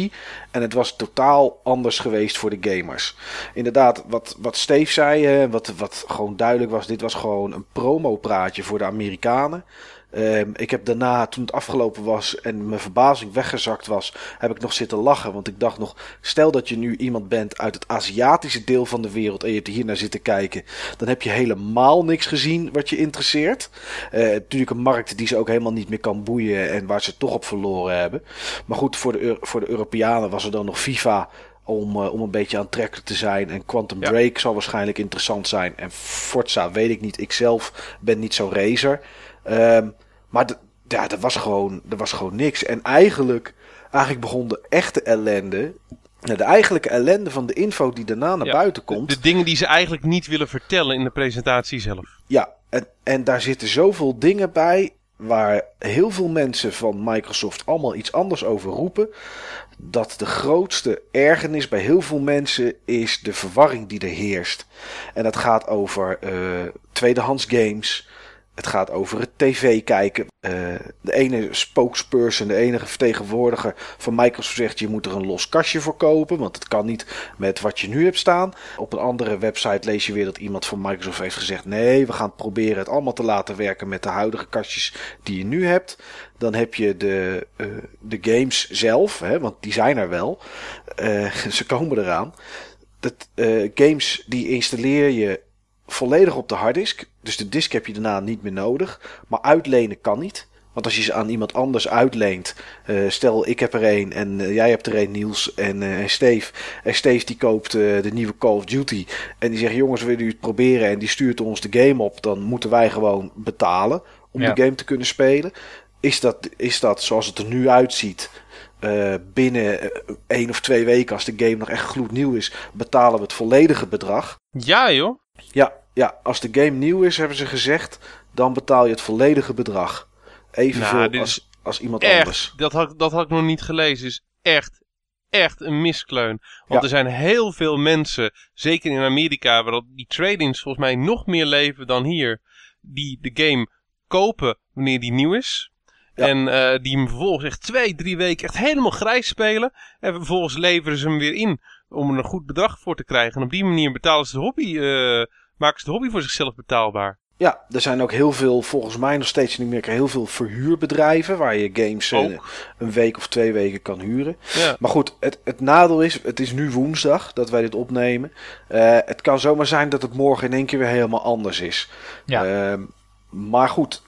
En het was totaal anders geweest voor de gamers. Inderdaad, wat, wat Steve zei, wat, wat gewoon duidelijk was, dit was gewoon een promopraatje voor de Amerikanen. Ehm, ik heb daarna, toen het afgelopen was en mijn verbazing weggezakt was, heb ik nog zitten lachen. Want ik dacht nog, stel dat je nu iemand bent uit het Aziatische deel van de wereld en je hebt hier naar zitten kijken, dan heb je helemaal niks gezien wat je interesseert. Eh, natuurlijk een markt die ze ook helemaal niet meer kan boeien en waar ze toch op verloren hebben. Maar goed, voor de, voor de Europeanen was er dan nog FIFA om, eh, om een beetje aantrekkelijk te zijn. En Quantum Ja. Break zal waarschijnlijk interessant zijn. En Forza weet ik niet. Ik zelf ben niet zo'n racer. Ehm, maar ja, er was, gewoon, er was gewoon niks. En eigenlijk, eigenlijk begon de echte ellende. nou, De eigenlijke ellende van de info die daarna naar Ja, buiten komt. De dingen die ze eigenlijk niet willen vertellen in de presentatie zelf. Ja, en, en daar zitten zoveel dingen bij waar heel veel mensen van Microsoft allemaal iets anders over roepen. Dat de grootste ergernis bij heel veel mensen is de verwarring die er heerst. En dat gaat over eh, tweedehands games. Het gaat over het tv kijken. Eh, de ene spokesperson, de enige vertegenwoordiger van Microsoft zegt je moet er een los kastje voor kopen. Want het kan niet met wat je nu hebt staan. Op een andere website lees je weer dat iemand van Microsoft heeft gezegd nee, we gaan proberen het allemaal te laten werken met de huidige kastjes die je nu hebt. Dan heb je de, eh, de games zelf, hè, want die zijn er wel. Eh, ze komen eraan. Dat, games die installeer je volledig op de harddisk. Dus de disk heb je daarna niet meer nodig. Maar uitlenen kan niet. Want als je ze aan iemand anders uitleent. eh, stel, ik heb er een en eh, jij hebt er een, Niels en, eh, en Steve. En Steve die koopt de nieuwe Call of Duty. En die zegt, jongens, willen jullie het proberen? En die stuurt ons de game op. Dan moeten wij gewoon betalen om Ja. de game te kunnen spelen. Is dat, is dat zoals het er nu uitziet... binnen één of twee weken, als de game nog echt gloednieuw is... betalen we het volledige bedrag. Ja joh. Ja, ja, als de game nieuw is, hebben ze gezegd, dan betaal je het volledige bedrag. Evenveel Nou, als, als iemand anders. Echt, dat had, dat had ik nog niet gelezen. Is echt, echt een miskleun. Want Ja. er zijn heel veel mensen, zeker in Amerika, waar die trade-ins volgens mij nog meer leven dan hier, die de game kopen wanneer die nieuw is. Ja. En eh, die hem vervolgens echt twee, drie weken echt helemaal grijs spelen. En vervolgens leveren ze hem weer in om er een goed bedrag voor te krijgen. En op die manier betalen ze de hobby, eh, maken ze de hobby voor zichzelf betaalbaar. Ja, er zijn ook heel veel, volgens mij nog steeds in Amerika, heel veel verhuurbedrijven waar je games eh, Ook. een week of twee weken kan huren. Ja. Maar goed, het, het nadeel is, het is nu woensdag dat wij dit opnemen. Eh, het kan zomaar zijn dat het morgen in één keer weer helemaal anders is. Ja. Ehm, maar goed,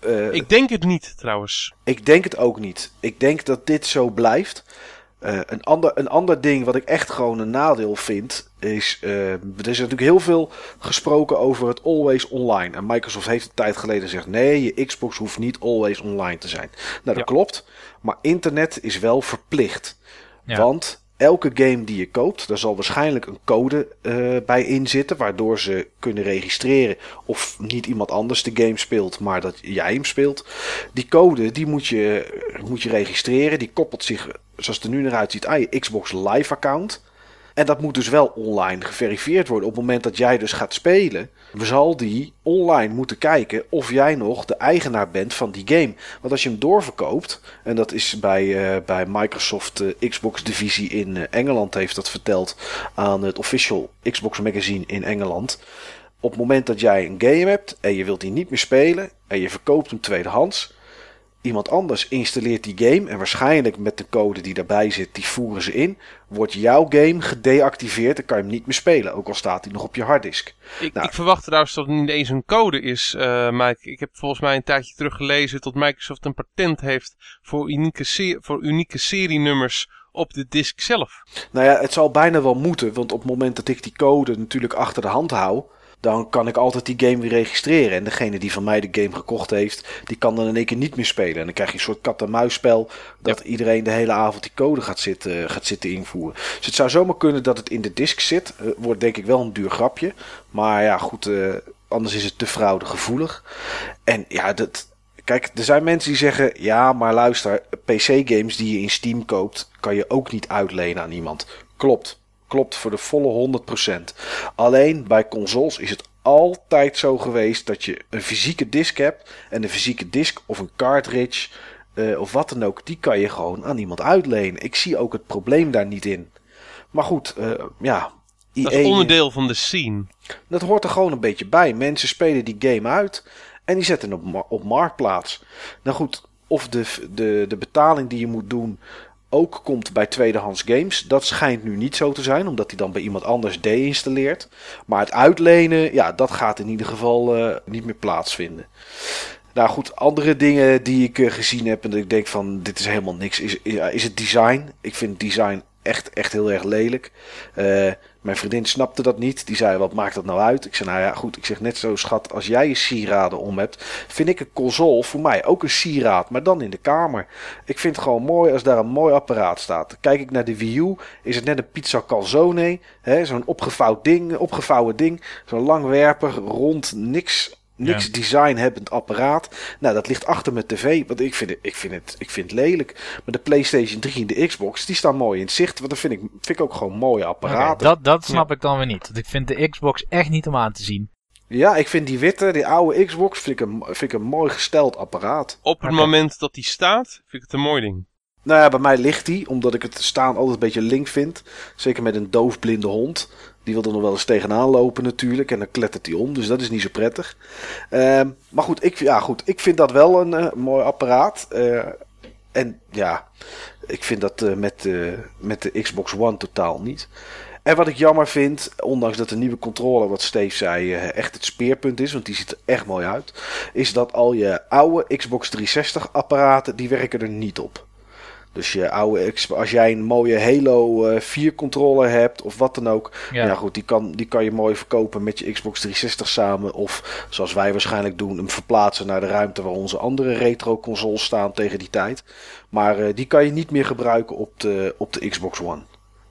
eh, Ik denk het niet trouwens. ik denk het ook niet. Ik denk dat dit zo blijft. Eh, een, ander, een ander ding wat ik echt gewoon een nadeel vind, is. eh, er is natuurlijk heel veel gesproken over het always online. En Microsoft heeft een tijd geleden gezegd: nee, je Xbox hoeft niet always online te zijn. Nou, dat Ja. klopt. Maar internet is wel verplicht. Ja. Want elke game die je koopt, daar zal waarschijnlijk een code eh, bij in zitten, waardoor ze kunnen registreren of niet iemand anders de game speelt, maar dat jij hem speelt. Die code die moet je, moet je registreren, die koppelt zich, zoals het er nu naar uitziet, aan je Xbox Live account. En dat moet dus wel online geverifieerd worden. Op het moment dat jij dus gaat spelen, zal die online moeten kijken of jij nog de eigenaar bent van die game. Want als je hem doorverkoopt, en dat is bij, eh, bij Microsoft eh, Xbox divisie in eh, Engeland heeft dat verteld aan het official Xbox magazine in Engeland. Op het moment dat jij een game hebt en je wilt die niet meer spelen en je verkoopt hem tweedehands, iemand anders installeert die game en waarschijnlijk met de code die daarbij zit, die voeren ze in, wordt jouw game gedeactiveerd en kan je hem niet meer spelen, ook al staat hij nog op je harddisk. Ik, Nou. ik verwacht trouwens dat het niet eens een code is, eh Mike. Ik heb volgens mij een tijdje terug gelezen dat Microsoft een patent heeft voor unieke, voor unieke serienummers op de disk zelf. Nou ja, het zal bijna wel moeten, want op het moment dat ik die code natuurlijk achter de hand hou, dan kan ik altijd die game weer registreren. En degene die van mij de game gekocht heeft, die kan dan in één keer niet meer spelen. En dan krijg je een soort kat-en-muisspel dat iedereen de hele avond die code gaat zitten, gaat zitten invoeren. Dus het zou zomaar kunnen dat het in de disk zit. Eh, wordt denk ik wel een duur grapje. Maar ja, goed, eh, anders is het te fraudegevoelig. En ja, dat, Kijk, er zijn mensen die zeggen: ja, maar luister, PC-games die je in Steam koopt, kan je ook niet uitlenen aan iemand. Klopt, klopt voor de volle 100%. Alleen bij consoles is het altijd zo geweest dat je een fysieke disk hebt. En een fysieke disk of een cartridge eh, of wat dan ook, die kan je gewoon aan iemand uitlenen. Ik zie ook het probleem daar niet in. Maar goed, eh, ja. Dat is onderdeel van de scene. dat hoort er gewoon een beetje bij. Mensen spelen die game uit en die zetten op, op marktplaats. Nou goed, of de, de, de betaling die je moet doen ook komt bij tweedehands games. Dat schijnt nu niet zo te zijn, omdat die dan bij iemand anders deinstalleert. Maar het uitlenen, ja, dat gaat in ieder geval eh, niet meer plaatsvinden. Nou goed, andere dingen die ik eh, gezien heb en dat ik denk van dit is helemaal niks, is, ja, is het design. Ik vind design echt, echt heel erg lelijk. Eh, mijn vriendin snapte dat niet. Die zei, wat maakt dat nou uit? Ik zei, nou ja, goed. Ik zeg net zo, schat, als jij je sieraden om hebt, vind ik een console voor mij ook een sieraad, maar dan in de kamer. Ik vind het gewoon mooi als daar een mooi apparaat staat. Kijk ik naar de Wii U, is het net een pizza calzone. Zo'n opgevouwd ding, opgevouwen ding. Zo'n langwerper, rond, niks... Niks Ja. design hebbend apparaat. Nou, dat ligt achter mijn tv. Want ik vind, het, ik, vind het, ik vind het lelijk. Maar de PlayStation 3 en de Xbox, die staan mooi in het zicht. Want dat vind ik, vind ik ook gewoon mooie apparaten. dat, dat snap ik dan weer niet. Want ik vind de Xbox echt niet om aan te zien. Ja, ik vind die witte, die oude Xbox, vind ik een, vind ik een mooi gesteld apparaat. Op het moment dat die staat, vind ik het een mooi ding. Nou ja, bij mij ligt die, omdat ik het staan altijd een beetje link vind. Zeker met een doofblinde hond. Die wil er nog wel eens tegenaan lopen natuurlijk. En dan klettert hij om, dus dat is niet zo prettig. Ehm, maar goed ik, ja, goed, ik vind dat wel een eh, mooi apparaat. Eh, en ja, ik vind dat eh, met, met de Xbox One totaal niet. En wat ik jammer vind, ondanks dat de nieuwe controller, wat Steve zei, echt het speerpunt is, want die ziet er echt mooi uit, is dat al je oude Xbox 360 apparaten, die werken er niet op. Dus je oude, als jij een mooie Halo eh, 4 controller hebt of wat dan ook, ja, Ja. goed, die kan, die kan je mooi verkopen met je Xbox 360 samen. Of zoals wij waarschijnlijk doen, hem verplaatsen naar de ruimte waar onze andere retro consoles staan tegen die tijd. Maar eh, die kan je niet meer gebruiken op de, op de Xbox One.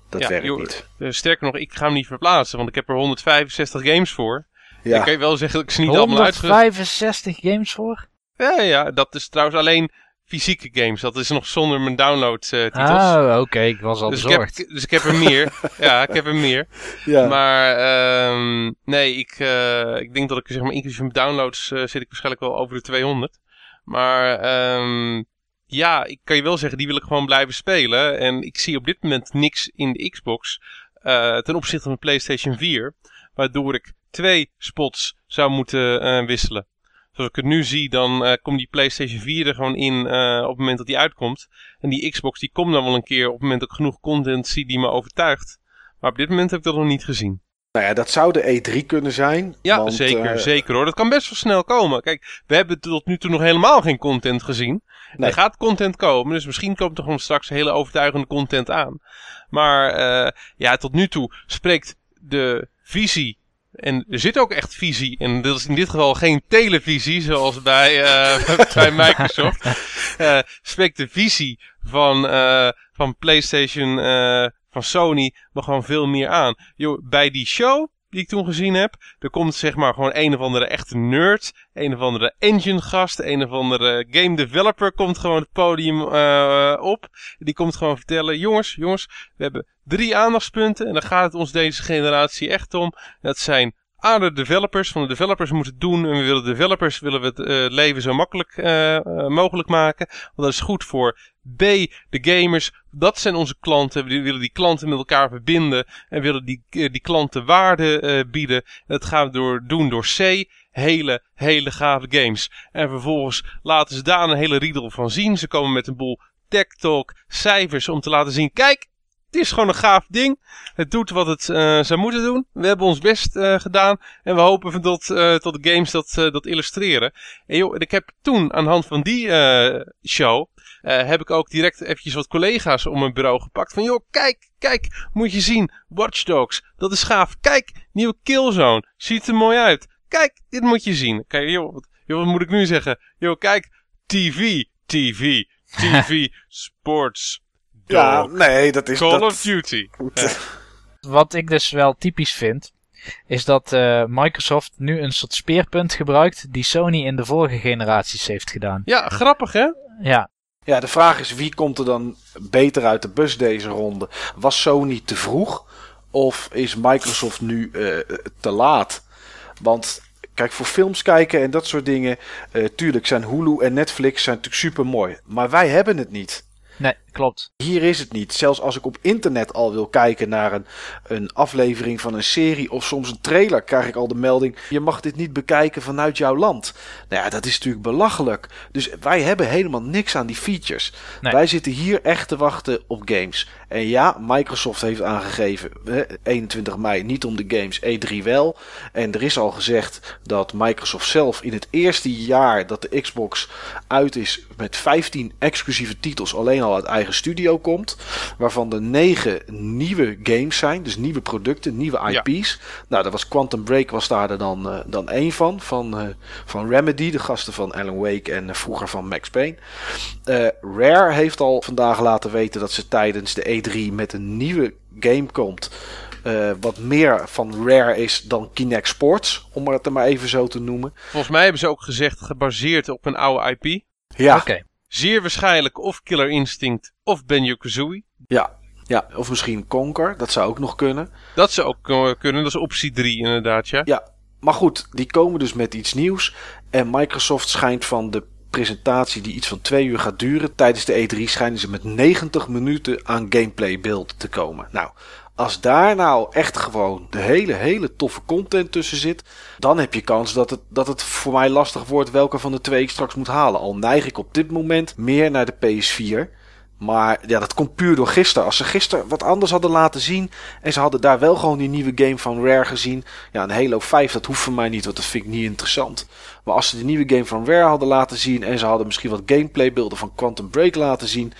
Dat Ja, werkt joh, niet. eh, sterker nog, ik ga hem niet verplaatsen, want ik heb er 165 games voor. Ja. Ik kan je wel zeggen dat ik ze niet allemaal uitge... 165 games voor? Ja, ja, dat is trouwens alleen fysieke games. Dat is nog zonder mijn download-titels. ah, oké. Ik was al dus bezorgd. Ik heb, dus ik heb er meer. ja, ik heb er meer. Ja. Maar ehm, nee, ik, eh, ik denk dat ik zeg maar inclusief mijn downloads eh, zit ik waarschijnlijk wel over de 200. Maar ehm, ja, ik kan je wel zeggen, die wil ik gewoon blijven spelen. En ik zie op dit moment niks in de Xbox eh, ten opzichte van de PlayStation 4. Waardoor ik twee spots zou moeten eh, wisselen. Zoals ik het nu zie, dan eh, komt die PlayStation 4 er gewoon in eh, op het moment dat die uitkomt. En die Xbox die komt dan wel een keer op het moment dat ik genoeg content zie die me overtuigt. Maar op dit moment heb ik dat nog niet gezien. Nou ja, dat zou de E3 kunnen zijn. Ja, want, zeker, eh, zeker hoor. Dat kan best wel snel komen. Kijk, we hebben tot nu toe nog helemaal geen content gezien. Nee. Er gaat content komen, dus misschien komt er gewoon straks hele overtuigende content aan. Maar ja, tot nu toe spreekt de visie. En er zit ook echt visie. En dat is in dit geval geen televisie, zoals bij, eh, bij Microsoft. Eh, spreekt de visie van, eh, van PlayStation, van Sony, nog gewoon veel meer aan. Yo, bij die show die ik toen gezien heb, er komt zeg maar gewoon een of andere echte nerd, een of andere engine gast, een of andere game developer komt gewoon het podium eh, op. Die komt gewoon vertellen, jongens, jongens, we hebben drie aandachtspunten en daar gaat het ons deze generatie echt om. Dat zijn A, de developers, van de developers moeten doen en we willen de developers willen we het eh, leven zo makkelijk eh, eh, mogelijk maken. Want dat is goed voor B, de gamers, dat zijn onze klanten. We willen die klanten met elkaar verbinden en willen die, die klanten waarde bieden. En dat gaan we door, doen door C, hele, hele gave games. En vervolgens laten ze daar een hele riedel van zien. Ze komen met een boel tech talk, cijfers om te laten zien, kijk, het is gewoon een gaaf ding. Het doet wat het eh, zou moeten doen. We hebben ons best eh, gedaan. En we hopen van tot, eh, tot de games dat, dat illustreren. En joh, en ik heb toen aan de hand van die show... heb ik ook direct eventjes wat collega's om mijn bureau gepakt. Van joh, kijk, kijk, moet je zien. Watch Dogs, dat is gaaf. Kijk, nieuwe Killzone, ziet er mooi uit. Kijk, dit moet je zien. Kijk, joh, wat, joh, wat moet ik nu zeggen? Joh, kijk, TV, TV, TV, sports, Ja, nee, dat is... Call dat, of Duty. Wat ik dus wel typisch vind, is dat eh, Microsoft nu een soort speerpunt gebruikt die Sony in de vorige generaties heeft gedaan. Ja, grappig hè? Ja, Ja, de vraag is wie komt er dan beter uit de bus deze ronde? Was Sony te vroeg of is Microsoft nu eh, te laat? Want kijk, voor films kijken en dat soort dingen, eh, tuurlijk zijn Hulu en Netflix zijn natuurlijk super mooi, maar wij hebben het niet. nee, klopt. Hier is het niet. Zelfs als ik op internet al wil kijken naar een, een aflevering van een serie of soms een trailer, krijg ik al de melding: je mag dit niet bekijken vanuit jouw land. Nou ja, dat is natuurlijk belachelijk. Dus wij hebben helemaal niks aan die features. Nee. Wij zitten hier echt te wachten op games. En ja, Microsoft heeft aangegeven, hè, 21 mei niet om de games, E3 wel. En er is al gezegd dat Microsoft zelf in het eerste jaar dat de Xbox uit is met 15 exclusieve titels alleen al uit eigen studio komt. Waarvan er 9 nieuwe games zijn, dus nieuwe producten, nieuwe Ja. IP's. Nou, dat was Quantum Break was daar er dan, eh, dan één van, van, eh, van Remedy, de gasten van Alan Wake en eh, vroeger van Max Payne. Eh, Rare heeft al vandaag laten weten dat ze tijdens de E3 met een nieuwe game komt. eh, wat meer van Rare is dan Kinect Sports, om het er maar even zo te noemen. Volgens mij hebben ze ook gezegd gebaseerd op een oude IP. Ja, Oké. Zeer waarschijnlijk of Killer Instinct of Banjo-Kazooie. ja, ja, of misschien Conker, dat zou ook nog kunnen. Dat zou ook eh, kunnen, dat is optie 3 inderdaad, ja. Ja, maar goed, die komen dus met iets nieuws. En Microsoft schijnt van de presentatie die iets van twee uur gaat duren. Tijdens de E3 schijnen ze met 90 minuten aan gameplay beeld te komen. Nou, als daar nou echt gewoon de hele, hele toffe content tussen zit. Dan heb je kans dat het, dat het voor mij lastig wordt welke van de twee ik straks moet halen. Al neig ik op dit moment meer naar de PS4. Maar ja, dat komt puur door gisteren. Als ze gisteren wat anders hadden laten zien. En ze hadden daar wel gewoon die nieuwe game van Rare gezien. Ja, een Halo 5, dat hoeft voor mij niet, want dat vind ik niet interessant. Maar als ze de nieuwe game van Rare hadden laten zien. En ze hadden misschien wat gameplaybeelden van Quantum Break laten zien.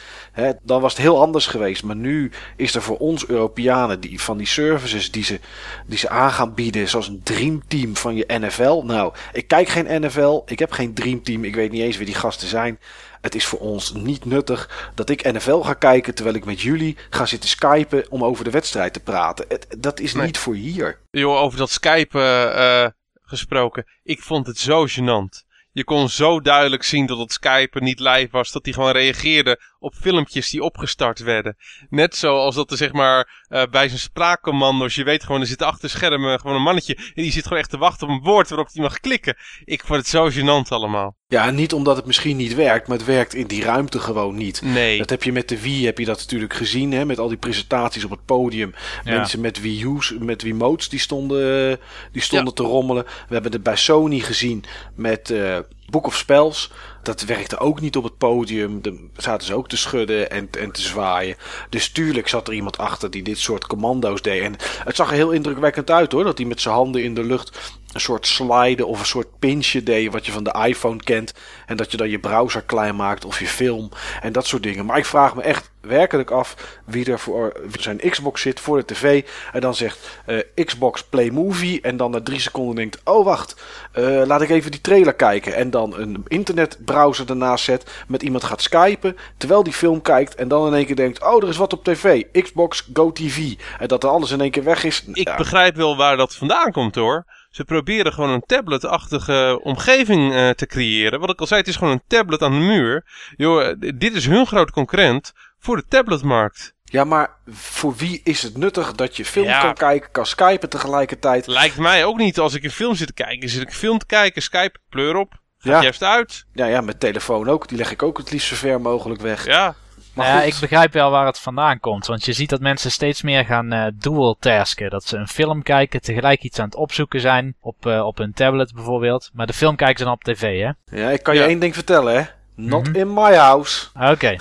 Dan was het heel anders geweest. Maar nu is er voor ons Europeanen die, van die services die ze, die ze aan gaan bieden. Zoals een dreamteam van je NFL. Nou, ik kijk geen NFL. Ik heb geen dreamteam. Ik weet niet eens wie die gasten zijn. Het is voor ons niet nuttig dat ik NFL ga kijken terwijl ik met jullie ga zitten skypen om over de wedstrijd te praten. Het, dat is Nee. niet voor hier. Joh, over dat Skype eh, gesproken. Ik vond het zo gênant. Je kon zo duidelijk zien dat het Skype niet live was. Dat hij gewoon reageerde op filmpjes die opgestart werden. Net zoals dat er zeg maar uh, bij zijn spraakcommando's. Je weet gewoon, er zit achter schermen gewoon een mannetje. En die zit gewoon echt te wachten op een woord waarop hij mag klikken. Ik vond het zo gênant allemaal. Ja, niet omdat het misschien niet werkt, maar het werkt in die ruimte gewoon niet. Nee. Dat heb je met de Wii, heb je dat natuurlijk gezien, hè, met al die presentaties op het podium. Ja. Mensen met Wii U's, met Wii Modes, die stonden, die stonden te rommelen. We hebben het bij Sony gezien met eh Book of Spells. Dat werkte ook niet op het podium. Daar zaten ze ook te schudden en, en te zwaaien. Dus tuurlijk zat er iemand achter die dit soort commando's deed. En het zag er heel indrukwekkend uit hoor. Dat hij met zijn handen in de lucht een soort slide of een soort pinchje deed. Wat je van de iPhone kent. En dat je dan je browser klein maakt of je film. En dat soort dingen. Maar ik vraag me echt werkelijk af wie er voor zijn Xbox zit voor de tv. En dan zegt eh, Xbox Play Movie. En dan na drie seconden denkt: Oh wacht, eh, laat ik even die trailer kijken. En dan een internetbrowser ernaast zet. Met iemand gaat skypen. Terwijl die film kijkt. En dan in één keer denkt: Oh, er is wat op tv. Xbox Go TV. En dat er alles in één keer weg is. Ik Ja. begrijp wel waar dat vandaan komt hoor. Ze proberen gewoon een tabletachtige omgeving eh, te creëren. Wat ik al zei, het is gewoon een tablet aan de muur. Joh, eh, dit is hun grote concurrent voor de tabletmarkt. Ja, maar voor wie is het nuttig dat je film Ja. kan kijken, kan skypen tegelijkertijd? Lijkt mij ook niet als ik een film zit te kijken. Zit ik een film te kijken, Skype, pleur op. Gaat Ja. juist uit. Ja, ja, met telefoon ook. Die leg ik ook het liefst zo ver mogelijk weg. Ja. Maar Nou ja, goed. ik begrijp wel waar het vandaan komt. Want je ziet dat mensen steeds meer gaan eh dual tasken. Dat ze een film kijken, tegelijk iets aan het opzoeken zijn. Op, eh, op hun tablet bijvoorbeeld. Maar de film kijken ze dan op tv, hè? Ja, ik kan je Ja. één ding vertellen, hè. Not Mhm. in my house. Oké.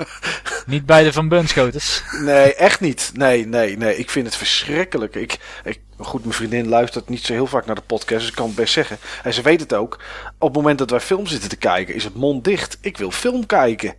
Niet bij de Van Bunschoters. Nee, echt niet. Nee, nee, nee. Ik vind het verschrikkelijk. Ik, ik, goed, mijn vriendin luistert niet zo heel vaak naar de podcast, dus ik kan het best zeggen. En ze weet het ook. Op het moment dat wij film zitten te kijken, is het mond dicht. Ik wil film kijken.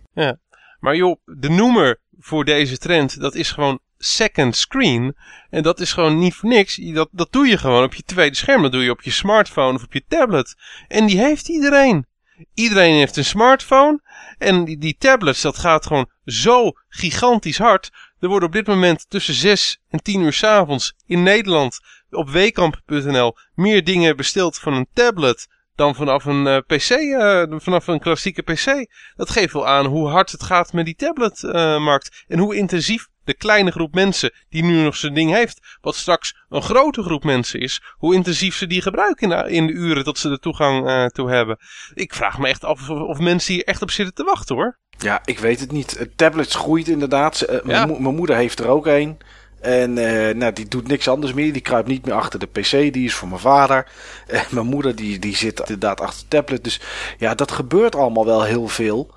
Maar joh, de noemer voor deze trend, dat is gewoon second screen. En dat is gewoon niet voor niks. Dat, dat doe je gewoon op je tweede scherm. Dat doe je op je smartphone of op je tablet. En die heeft iedereen. Iedereen heeft een smartphone. En die, die tablets, dat gaat gewoon zo gigantisch hard. Er worden op dit moment tussen 6 en 10 uur 's avonds in Nederland op wekamp.nl meer dingen besteld van een tablet dan vanaf een eh, PC, eh, vanaf een klassieke PC. Dat geeft wel aan hoe hard het gaat met die tabletmarkt. en hoe intensief de kleine groep mensen die nu nog zijn ding heeft, wat straks een grote groep mensen is, hoe intensief ze die gebruiken in de, in de uren dat ze er toegang eh, toe hebben. Ik vraag me echt af of, of mensen hier echt op zitten te wachten hoor. Ja, ik weet het niet. Eh, Tablets groeit inderdaad. Eh, Ja. Mijn moeder heeft er ook een. En eh, nou, die doet niks anders meer. Die kruipt niet meer achter de PC. Die is voor mijn vader. En mijn moeder die, die zit inderdaad achter de tablet. Dus ja, dat gebeurt allemaal wel heel veel.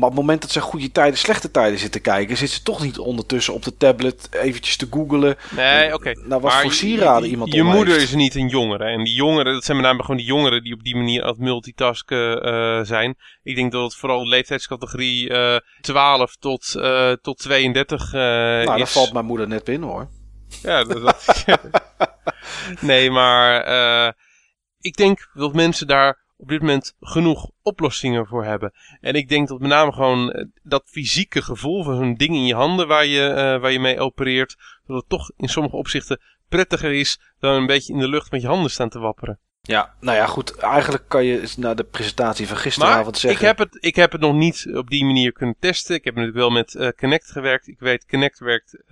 Maar op het moment dat ze goede tijden, slechte tijden zitten kijken, zit ze toch niet ondertussen op de tablet eventjes te googelen. Nee, oké. Nou, wat Maar voor sieraden je, iemand Je moeder heeft. is niet een jongere. En die jongeren, dat zijn met name gewoon die jongeren die op die manier aan het multitasken eh, zijn. Ik denk dat het vooral de leeftijdscategorie eh 12 tot, eh, tot 32 eh nou, daar is. valt mijn moeder net binnen hoor. Ja, dat, dat- nee, maar ik denk dat mensen daar op dit moment genoeg oplossingen voor hebben. En ik denk dat met name gewoon eh, dat fysieke gevoel van zo'n ding in je handen waar je, eh, waar je mee opereert, dat het toch in sommige opzichten prettiger is dan een beetje in de lucht met je handen staan te wapperen. Ja, nou ja, goed. Eigenlijk kan je naar de presentatie van Maar gisteravond ik zeggen. heb, het, ik heb het nog niet op die manier kunnen testen. Ik heb natuurlijk wel met eh, Connect gewerkt. Ik weet, Connect werkt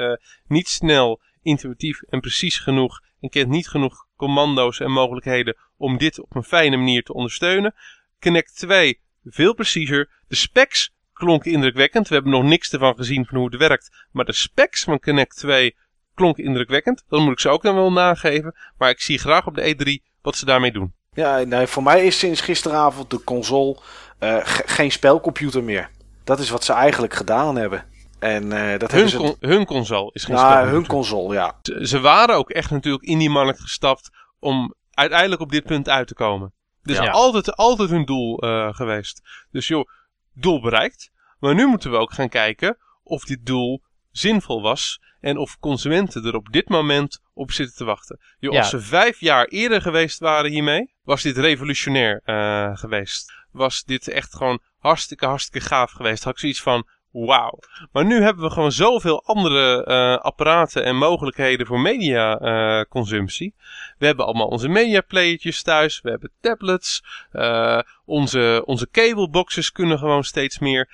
niet snel, intuïtief en precies genoeg. En kent niet genoeg commando's en mogelijkheden om dit op een fijne manier te ondersteunen. Connect 2, veel preciezer. De specs klonken indrukwekkend. We hebben nog niks ervan gezien van hoe het werkt. Maar de specs van Connect 2 klonken indrukwekkend. Dat moet ik ze ook dan wel nageven. Maar ik zie graag op de E3 wat ze daarmee doen. Ja, nee, voor mij is sinds gisteravond de console eh, ge- geen spelcomputer meer. Dat is wat ze eigenlijk gedaan hebben. En eh, dat Hun, hebben ze. con- hun console is geen nou, spelcomputer. hun console, ja. Ze, ze waren ook echt natuurlijk in die markt gestapt om uiteindelijk op dit punt uit te komen. Dus Ja. altijd, altijd hun doel eh, geweest. Dus joh, doel bereikt. Maar nu moeten we ook gaan kijken of dit doel zinvol was. En of consumenten er op dit moment op zitten te wachten. Joh, Ja. Als ze vijf jaar eerder geweest waren hiermee, was dit revolutionair eh, geweest. Was dit echt gewoon hartstikke, hartstikke gaaf geweest. Had ik zoiets van, Wauw. Maar nu hebben we gewoon zoveel andere uh, apparaten en mogelijkheden voor mediaconsumptie. Uh, we hebben allemaal onze mediaplayertjes thuis. We hebben tablets. Uh, onze, onze cableboxes kunnen gewoon steeds meer.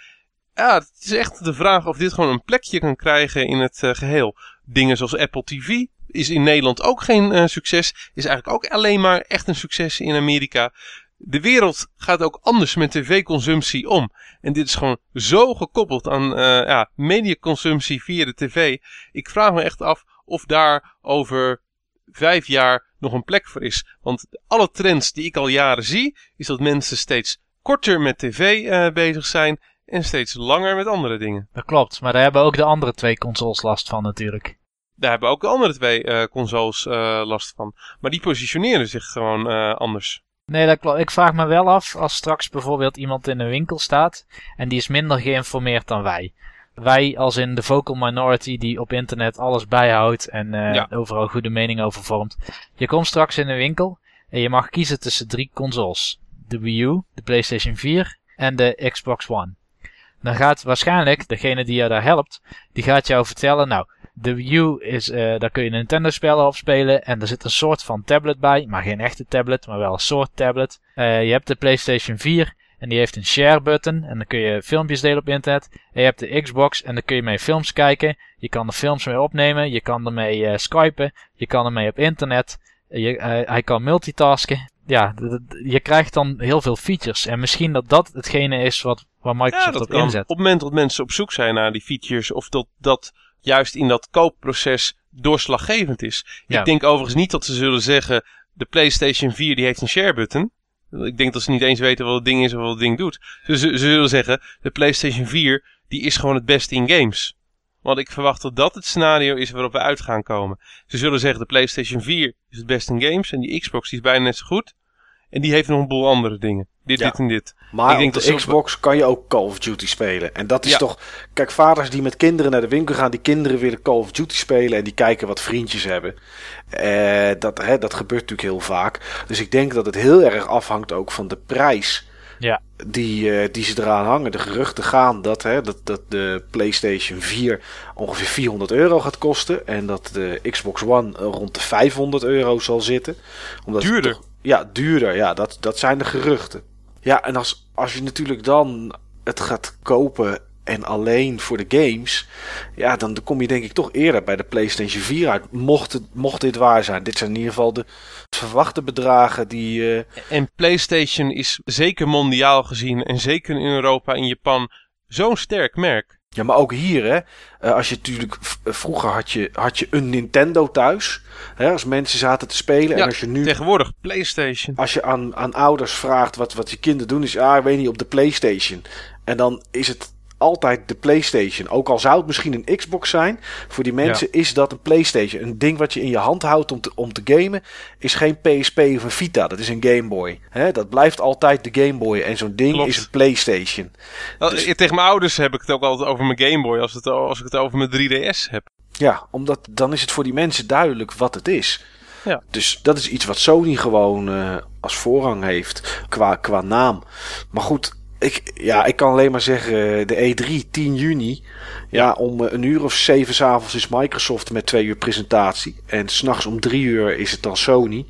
Ja, het is echt de vraag of dit gewoon een plekje kan krijgen in het geheel. Dingen zoals Apple TV is in Nederland ook geen succes. Is eigenlijk ook alleen maar echt een succes in Amerika. De wereld gaat ook anders met tv-consumptie om. En dit is gewoon zo gekoppeld aan uh, ja, mediaconsumptie via de tv. Ik vraag me echt af of daar over vijf jaar nog een plek voor is. Want alle trends die ik al jaren zie, is dat mensen steeds korter met tv uh, bezig zijn en steeds langer met andere dingen. Dat klopt, maar daar hebben ook de andere twee consoles last van natuurlijk. Daar hebben ook de andere twee uh, consoles last van. Maar die positioneren zich gewoon anders. Nee, dat klopt. Ik vraag me wel af als straks bijvoorbeeld iemand in een winkel staat en die is minder geïnformeerd dan wij. Wij als in de vocal minority die op internet alles bijhoudt en uh, overal goede mening over vormt. Je komt straks in een winkel en je mag kiezen tussen drie consoles. De Wii U, de PlayStation 4 en de Xbox One. Dan gaat waarschijnlijk degene die jou daar helpt, die gaat jou vertellen, nou, de Wii U is, uh, daar kun je Nintendo spellen op spelen. En er zit een soort van tablet bij. Maar geen echte tablet, maar wel een soort tablet. Uh, je hebt de PlayStation 4. En die heeft een share button. En dan kun je filmpjes delen op internet. En je hebt de Xbox. En dan kun je mee films kijken. Je kan er films mee opnemen. Je kan ermee uh, skypen. Je kan ermee op internet. Je, hij kan multitasken. Ja, je krijgt dan heel veel features. En misschien dat dat hetgene is wat, waar Microsoft ja, op inzet. Op het moment dat mensen op zoek zijn naar die features. Of dat, dat juist in dat koopproces doorslaggevend is. Ik denk overigens niet dat ze zullen zeggen, de PlayStation 4 die heeft een share button. Ik denk dat ze niet eens weten wat het ding is of wat het ding doet. Ze, ze, zullen zeggen, de PlayStation 4 die is gewoon het beste in games. Want ik verwacht dat dat het scenario is waarop we uit gaan komen. Ze zullen zeggen, de PlayStation 4 is het beste in games en die Xbox die is bijna net zo goed. En die heeft nog een boel andere dingen. Dit, dit en dit. Maar ik denk op de Xbox kan je ook Call of Duty spelen. En dat is toch... Kijk, vaders die met kinderen naar de winkel gaan... die kinderen willen Call of Duty spelen... en die kijken wat vriendjes hebben. Uh, dat, hè, dat gebeurt natuurlijk heel vaak. Dus ik denk dat het heel erg afhangt ook van de prijs... Ja. Die, uh, die ze eraan hangen. De geruchten gaan dat, hè, dat, dat de PlayStation 4 ongeveer 400 euro gaat kosten. En dat de Xbox One rond de 500 euro zal zitten. Omdat Duurder. Toch, ja, duurder. Ja, dat, dat zijn de geruchten. Ja, en als, als je natuurlijk dan het gaat kopen en alleen voor de games, ja, dan kom je denk ik toch eerder bij de PlayStation 4 uit. Mocht, het, mocht dit waar zijn. Dit zijn in ieder geval de verwachte bedragen die. Uh... En PlayStation is zeker mondiaal gezien en zeker in Europa en Japan zo'n sterk merk. Ja, maar ook hier, hè. Uh, als je natuurlijk... Vroeger had je, had je een Nintendo thuis. Hè, als mensen zaten te spelen. Ja, en als je nu... tegenwoordig Playstation. Als je aan, aan ouders vraagt wat, wat je kinderen doen. Is, ah, ik weet niet, op de Playstation. En dan is het altijd de PlayStation. Ook al zou het misschien een Xbox zijn, voor die mensen is dat een PlayStation. Een ding wat je in je hand houdt om te, om te gamen, is geen PSP of een Vita. Dat is een Game Boy. Dat blijft altijd de Game Boy. En zo'n ding is een PlayStation. dus... Tegen mijn ouders heb ik het ook altijd over mijn Game Boy, als, het, als ik het over mijn 3DS heb. Ja, omdat dan is het voor die mensen duidelijk wat het is. Ja. Dus dat is iets wat Sony gewoon uh, als voorrang heeft qua, qua naam. Maar goed, ik, ja, ik kan alleen maar zeggen, eh, de E3, 10 juni. Ja, om eh, een uur of zeven s'avonds is Microsoft met twee uur presentatie. En s'nachts om drie uur is het dan Sony.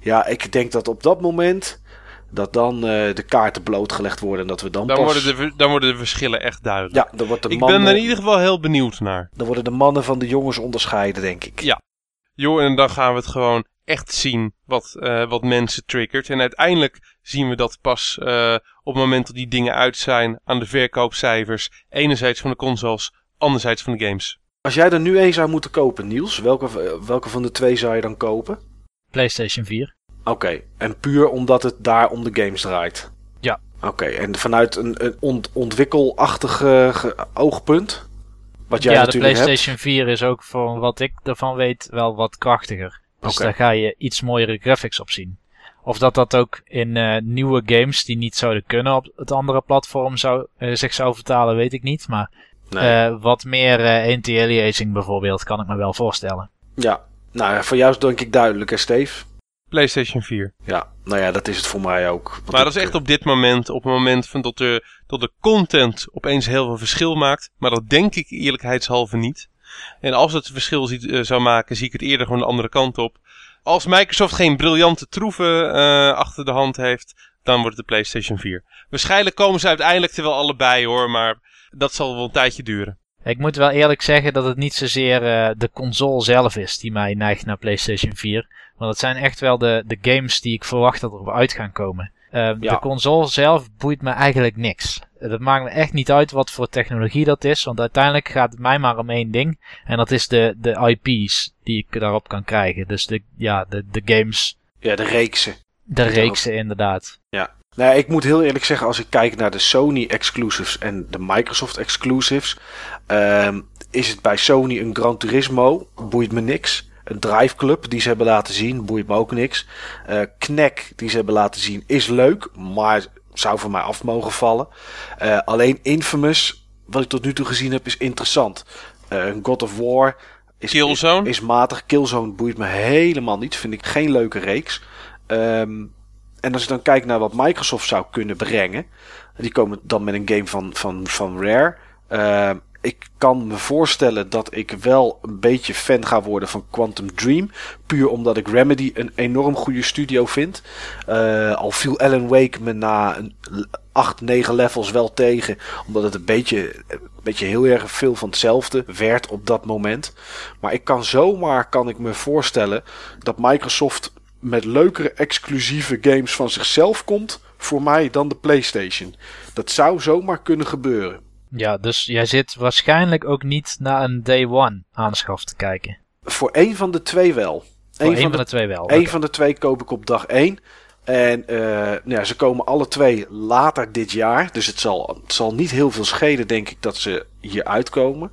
Ja, ik denk dat op dat moment dat dan uh, de kaarten blootgelegd worden en dat we dan, dan pas... Worden de, dan worden de verschillen echt duidelijk. Ja, dan wordt de ik mannen... ben er in ieder geval heel benieuwd naar. Dan worden de mannen van de jongens onderscheiden, denk ik. Ja. Jo, en dan gaan we het gewoon echt zien wat, uh, wat mensen triggert. En uiteindelijk zien we dat pas uh, op het moment dat die dingen uit zijn aan de verkoopcijfers. Enerzijds van de consoles, anderzijds van de games. Als jij er nu één zou moeten kopen, Niels, welke, welke van de twee zou je dan kopen? PlayStation 4. Oké, okay. en puur omdat het daar om de games draait? Ja. Oké, okay. en vanuit een, een ont ontwikkelachtig oogpunt? Wat jij ja, de PlayStation hebt? 4 is ook voor wat ik ervan weet wel wat krachtiger. Dus okay. daar ga je iets mooiere graphics op zien. Of dat dat ook in uh, nieuwe games die niet zouden kunnen op het andere platform zou, uh, zich zou vertalen, weet ik niet. Maar nee. uh, wat meer anti-aliasing bijvoorbeeld kan ik me wel voorstellen. Ja, nou voor jou is denk ik duidelijk hè Steve? PlayStation 4. Ja, nou ja, dat is het voor mij ook. Maar dat is echt op dit moment, op het moment van dat, de, dat de content opeens heel veel verschil maakt. Maar dat denk ik eerlijkheidshalve niet. En als het verschil ziet, eh, zou maken, zie ik het eerder gewoon de andere kant op. Als Microsoft geen briljante troeven eh, achter de hand heeft, dan wordt het de PlayStation 4. Waarschijnlijk komen ze uiteindelijk er wel allebei hoor, maar dat zal wel een tijdje duren. Ik moet wel eerlijk zeggen dat het niet zozeer eh, de console zelf is die mij neigt naar PlayStation 4. Want het zijn echt wel de, de games die ik verwacht dat erop uit gaan komen. Eh, Ja. De console zelf boeit me eigenlijk niks. Het maakt me echt niet uit wat voor technologie dat is. Want uiteindelijk gaat het mij maar om één ding. En dat is de, de IP's die ik daarop kan krijgen. Dus de, ja, de, de games, Ja, de reeksen. de reeksen inderdaad. Nou, ik moet heel eerlijk zeggen, als ik kijk naar de Sony exclusives en de Microsoft exclusives, ehm, is het bij Sony een Gran Turismo, boeit me niks. Een Drive Club die ze hebben laten zien, boeit me ook niks. Eh Knack die ze hebben laten zien is leuk, maar zou voor mij af mogen vallen. Eh, alleen Infamous, wat ik tot nu toe gezien heb, is interessant. Eh God of War is, Killzone? is matig. Killzone boeit me helemaal niet. Vind ik geen leuke reeks. Ehm, en als ik dan kijk naar wat Microsoft zou kunnen brengen. Die komen dan met een game van, van, van Rare. Ehm, ik kan me voorstellen dat ik wel een beetje fan ga worden van Quantum Dream. Puur omdat ik Remedy een enorm goede studio vind. Eh, al viel Alan Wake me na een 8, 9 levels wel tegen. Omdat het een beetje, een beetje heel erg veel van hetzelfde werd op dat moment. Maar ik kan zomaar kan ik me voorstellen dat Microsoft met leukere exclusieve games van zichzelf komt voor mij dan de PlayStation. Dat zou zomaar kunnen gebeuren. Ja, dus jij zit waarschijnlijk ook niet naar een day one aanschaf te kijken. Voor één van de twee wel. Voor Eén één van, de, de twee wel. oké. van de twee koop ik op dag één. En eh, nou ja, ze komen alle twee later dit jaar. Dus het zal, het zal niet heel veel schelen, denk ik, dat ze hier uitkomen.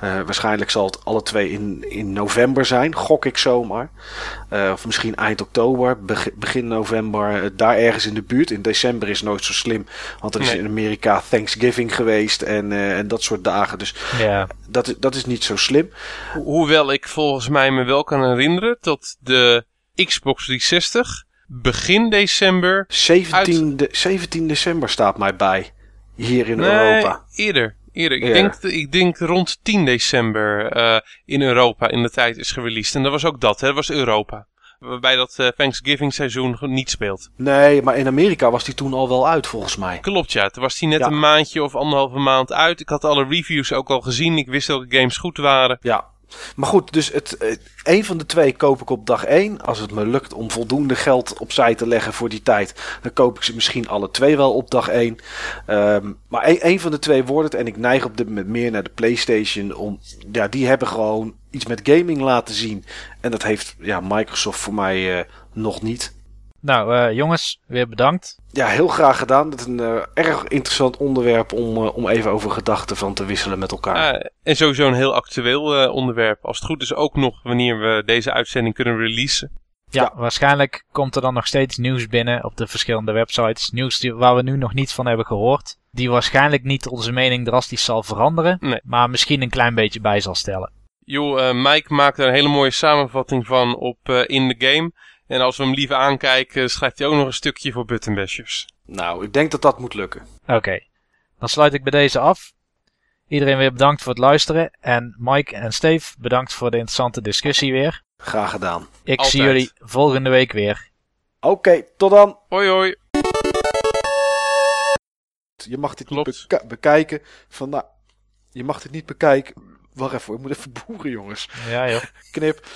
Eh, waarschijnlijk zal het alle twee in, in november zijn, gok ik zomaar. Eh, of misschien eind oktober, beg- begin november, eh, daar ergens in de buurt. In december is nooit zo slim, want er is Nee. in Amerika Thanksgiving geweest en, en dat soort dagen. Dus Ja, dat, is- dat is niet zo slim. Ho- Hoewel ik volgens mij me wel kan herinneren dat de Xbox 360 begin december... 17, de, 17 december staat mij bij. Hier in nee, Europa. eerder. Eerder. Ik, denk, ik denk rond 10 december eh, in Europa in de tijd is gereleased. En dat was ook dat, hè? dat was Europa. Waarbij dat eh, Thanksgiving seizoen niet speelt. Nee, maar in Amerika was die toen al wel uit volgens mij. Klopt ja, toen was die net Ja. een maandje of anderhalve maand uit. Ik had alle reviews ook al gezien. Ik wist welke games goed waren. Ja. Maar goed, dus het, eh, een van de twee koop ik op dag 1. Als het me lukt om voldoende geld opzij te leggen voor die tijd, dan koop ik ze misschien alle twee wel op dag 1. Ehm, maar een van de twee wordt het. En ik neig op dit moment meer naar de PlayStation. Om, ja, die hebben gewoon iets met gaming laten zien. En dat heeft ja, Microsoft voor mij eh, nog niet. nou eh, jongens, weer bedankt. Ja, heel graag gedaan. Dat is een eh, erg interessant onderwerp om, eh, om even over gedachten van te wisselen met elkaar. Eh, en sowieso een heel actueel eh, onderwerp. Als het goed is ook nog wanneer we deze uitzending kunnen releasen. Ja, Ja. waarschijnlijk komt er dan nog steeds nieuws binnen op de verschillende websites. Nieuws die, waar we nu nog niets van hebben gehoord. Die waarschijnlijk niet onze mening drastisch zal veranderen. Nee. Maar misschien een klein beetje bij zal stellen. Joh, eh, Mike maakt er een hele mooie samenvatting van op eh, In The Game. En als we hem liever aankijken, schrijft hij ook nog een stukje voor Buttonbashers. Nou, ik denk dat dat moet lukken. Oké, dan sluit ik bij deze af. Iedereen weer bedankt voor het luisteren. En Mike en Steve, bedankt voor de interessante discussie weer. Graag gedaan. Ik zie jullie volgende week weer. Oké, tot dan. Hoi hoi. Je mag dit Klopt. niet beka- bekijken. Van, nou, je mag dit niet bekijken. Wacht even, ik moet even boeren, jongens. Ja joh. Knip.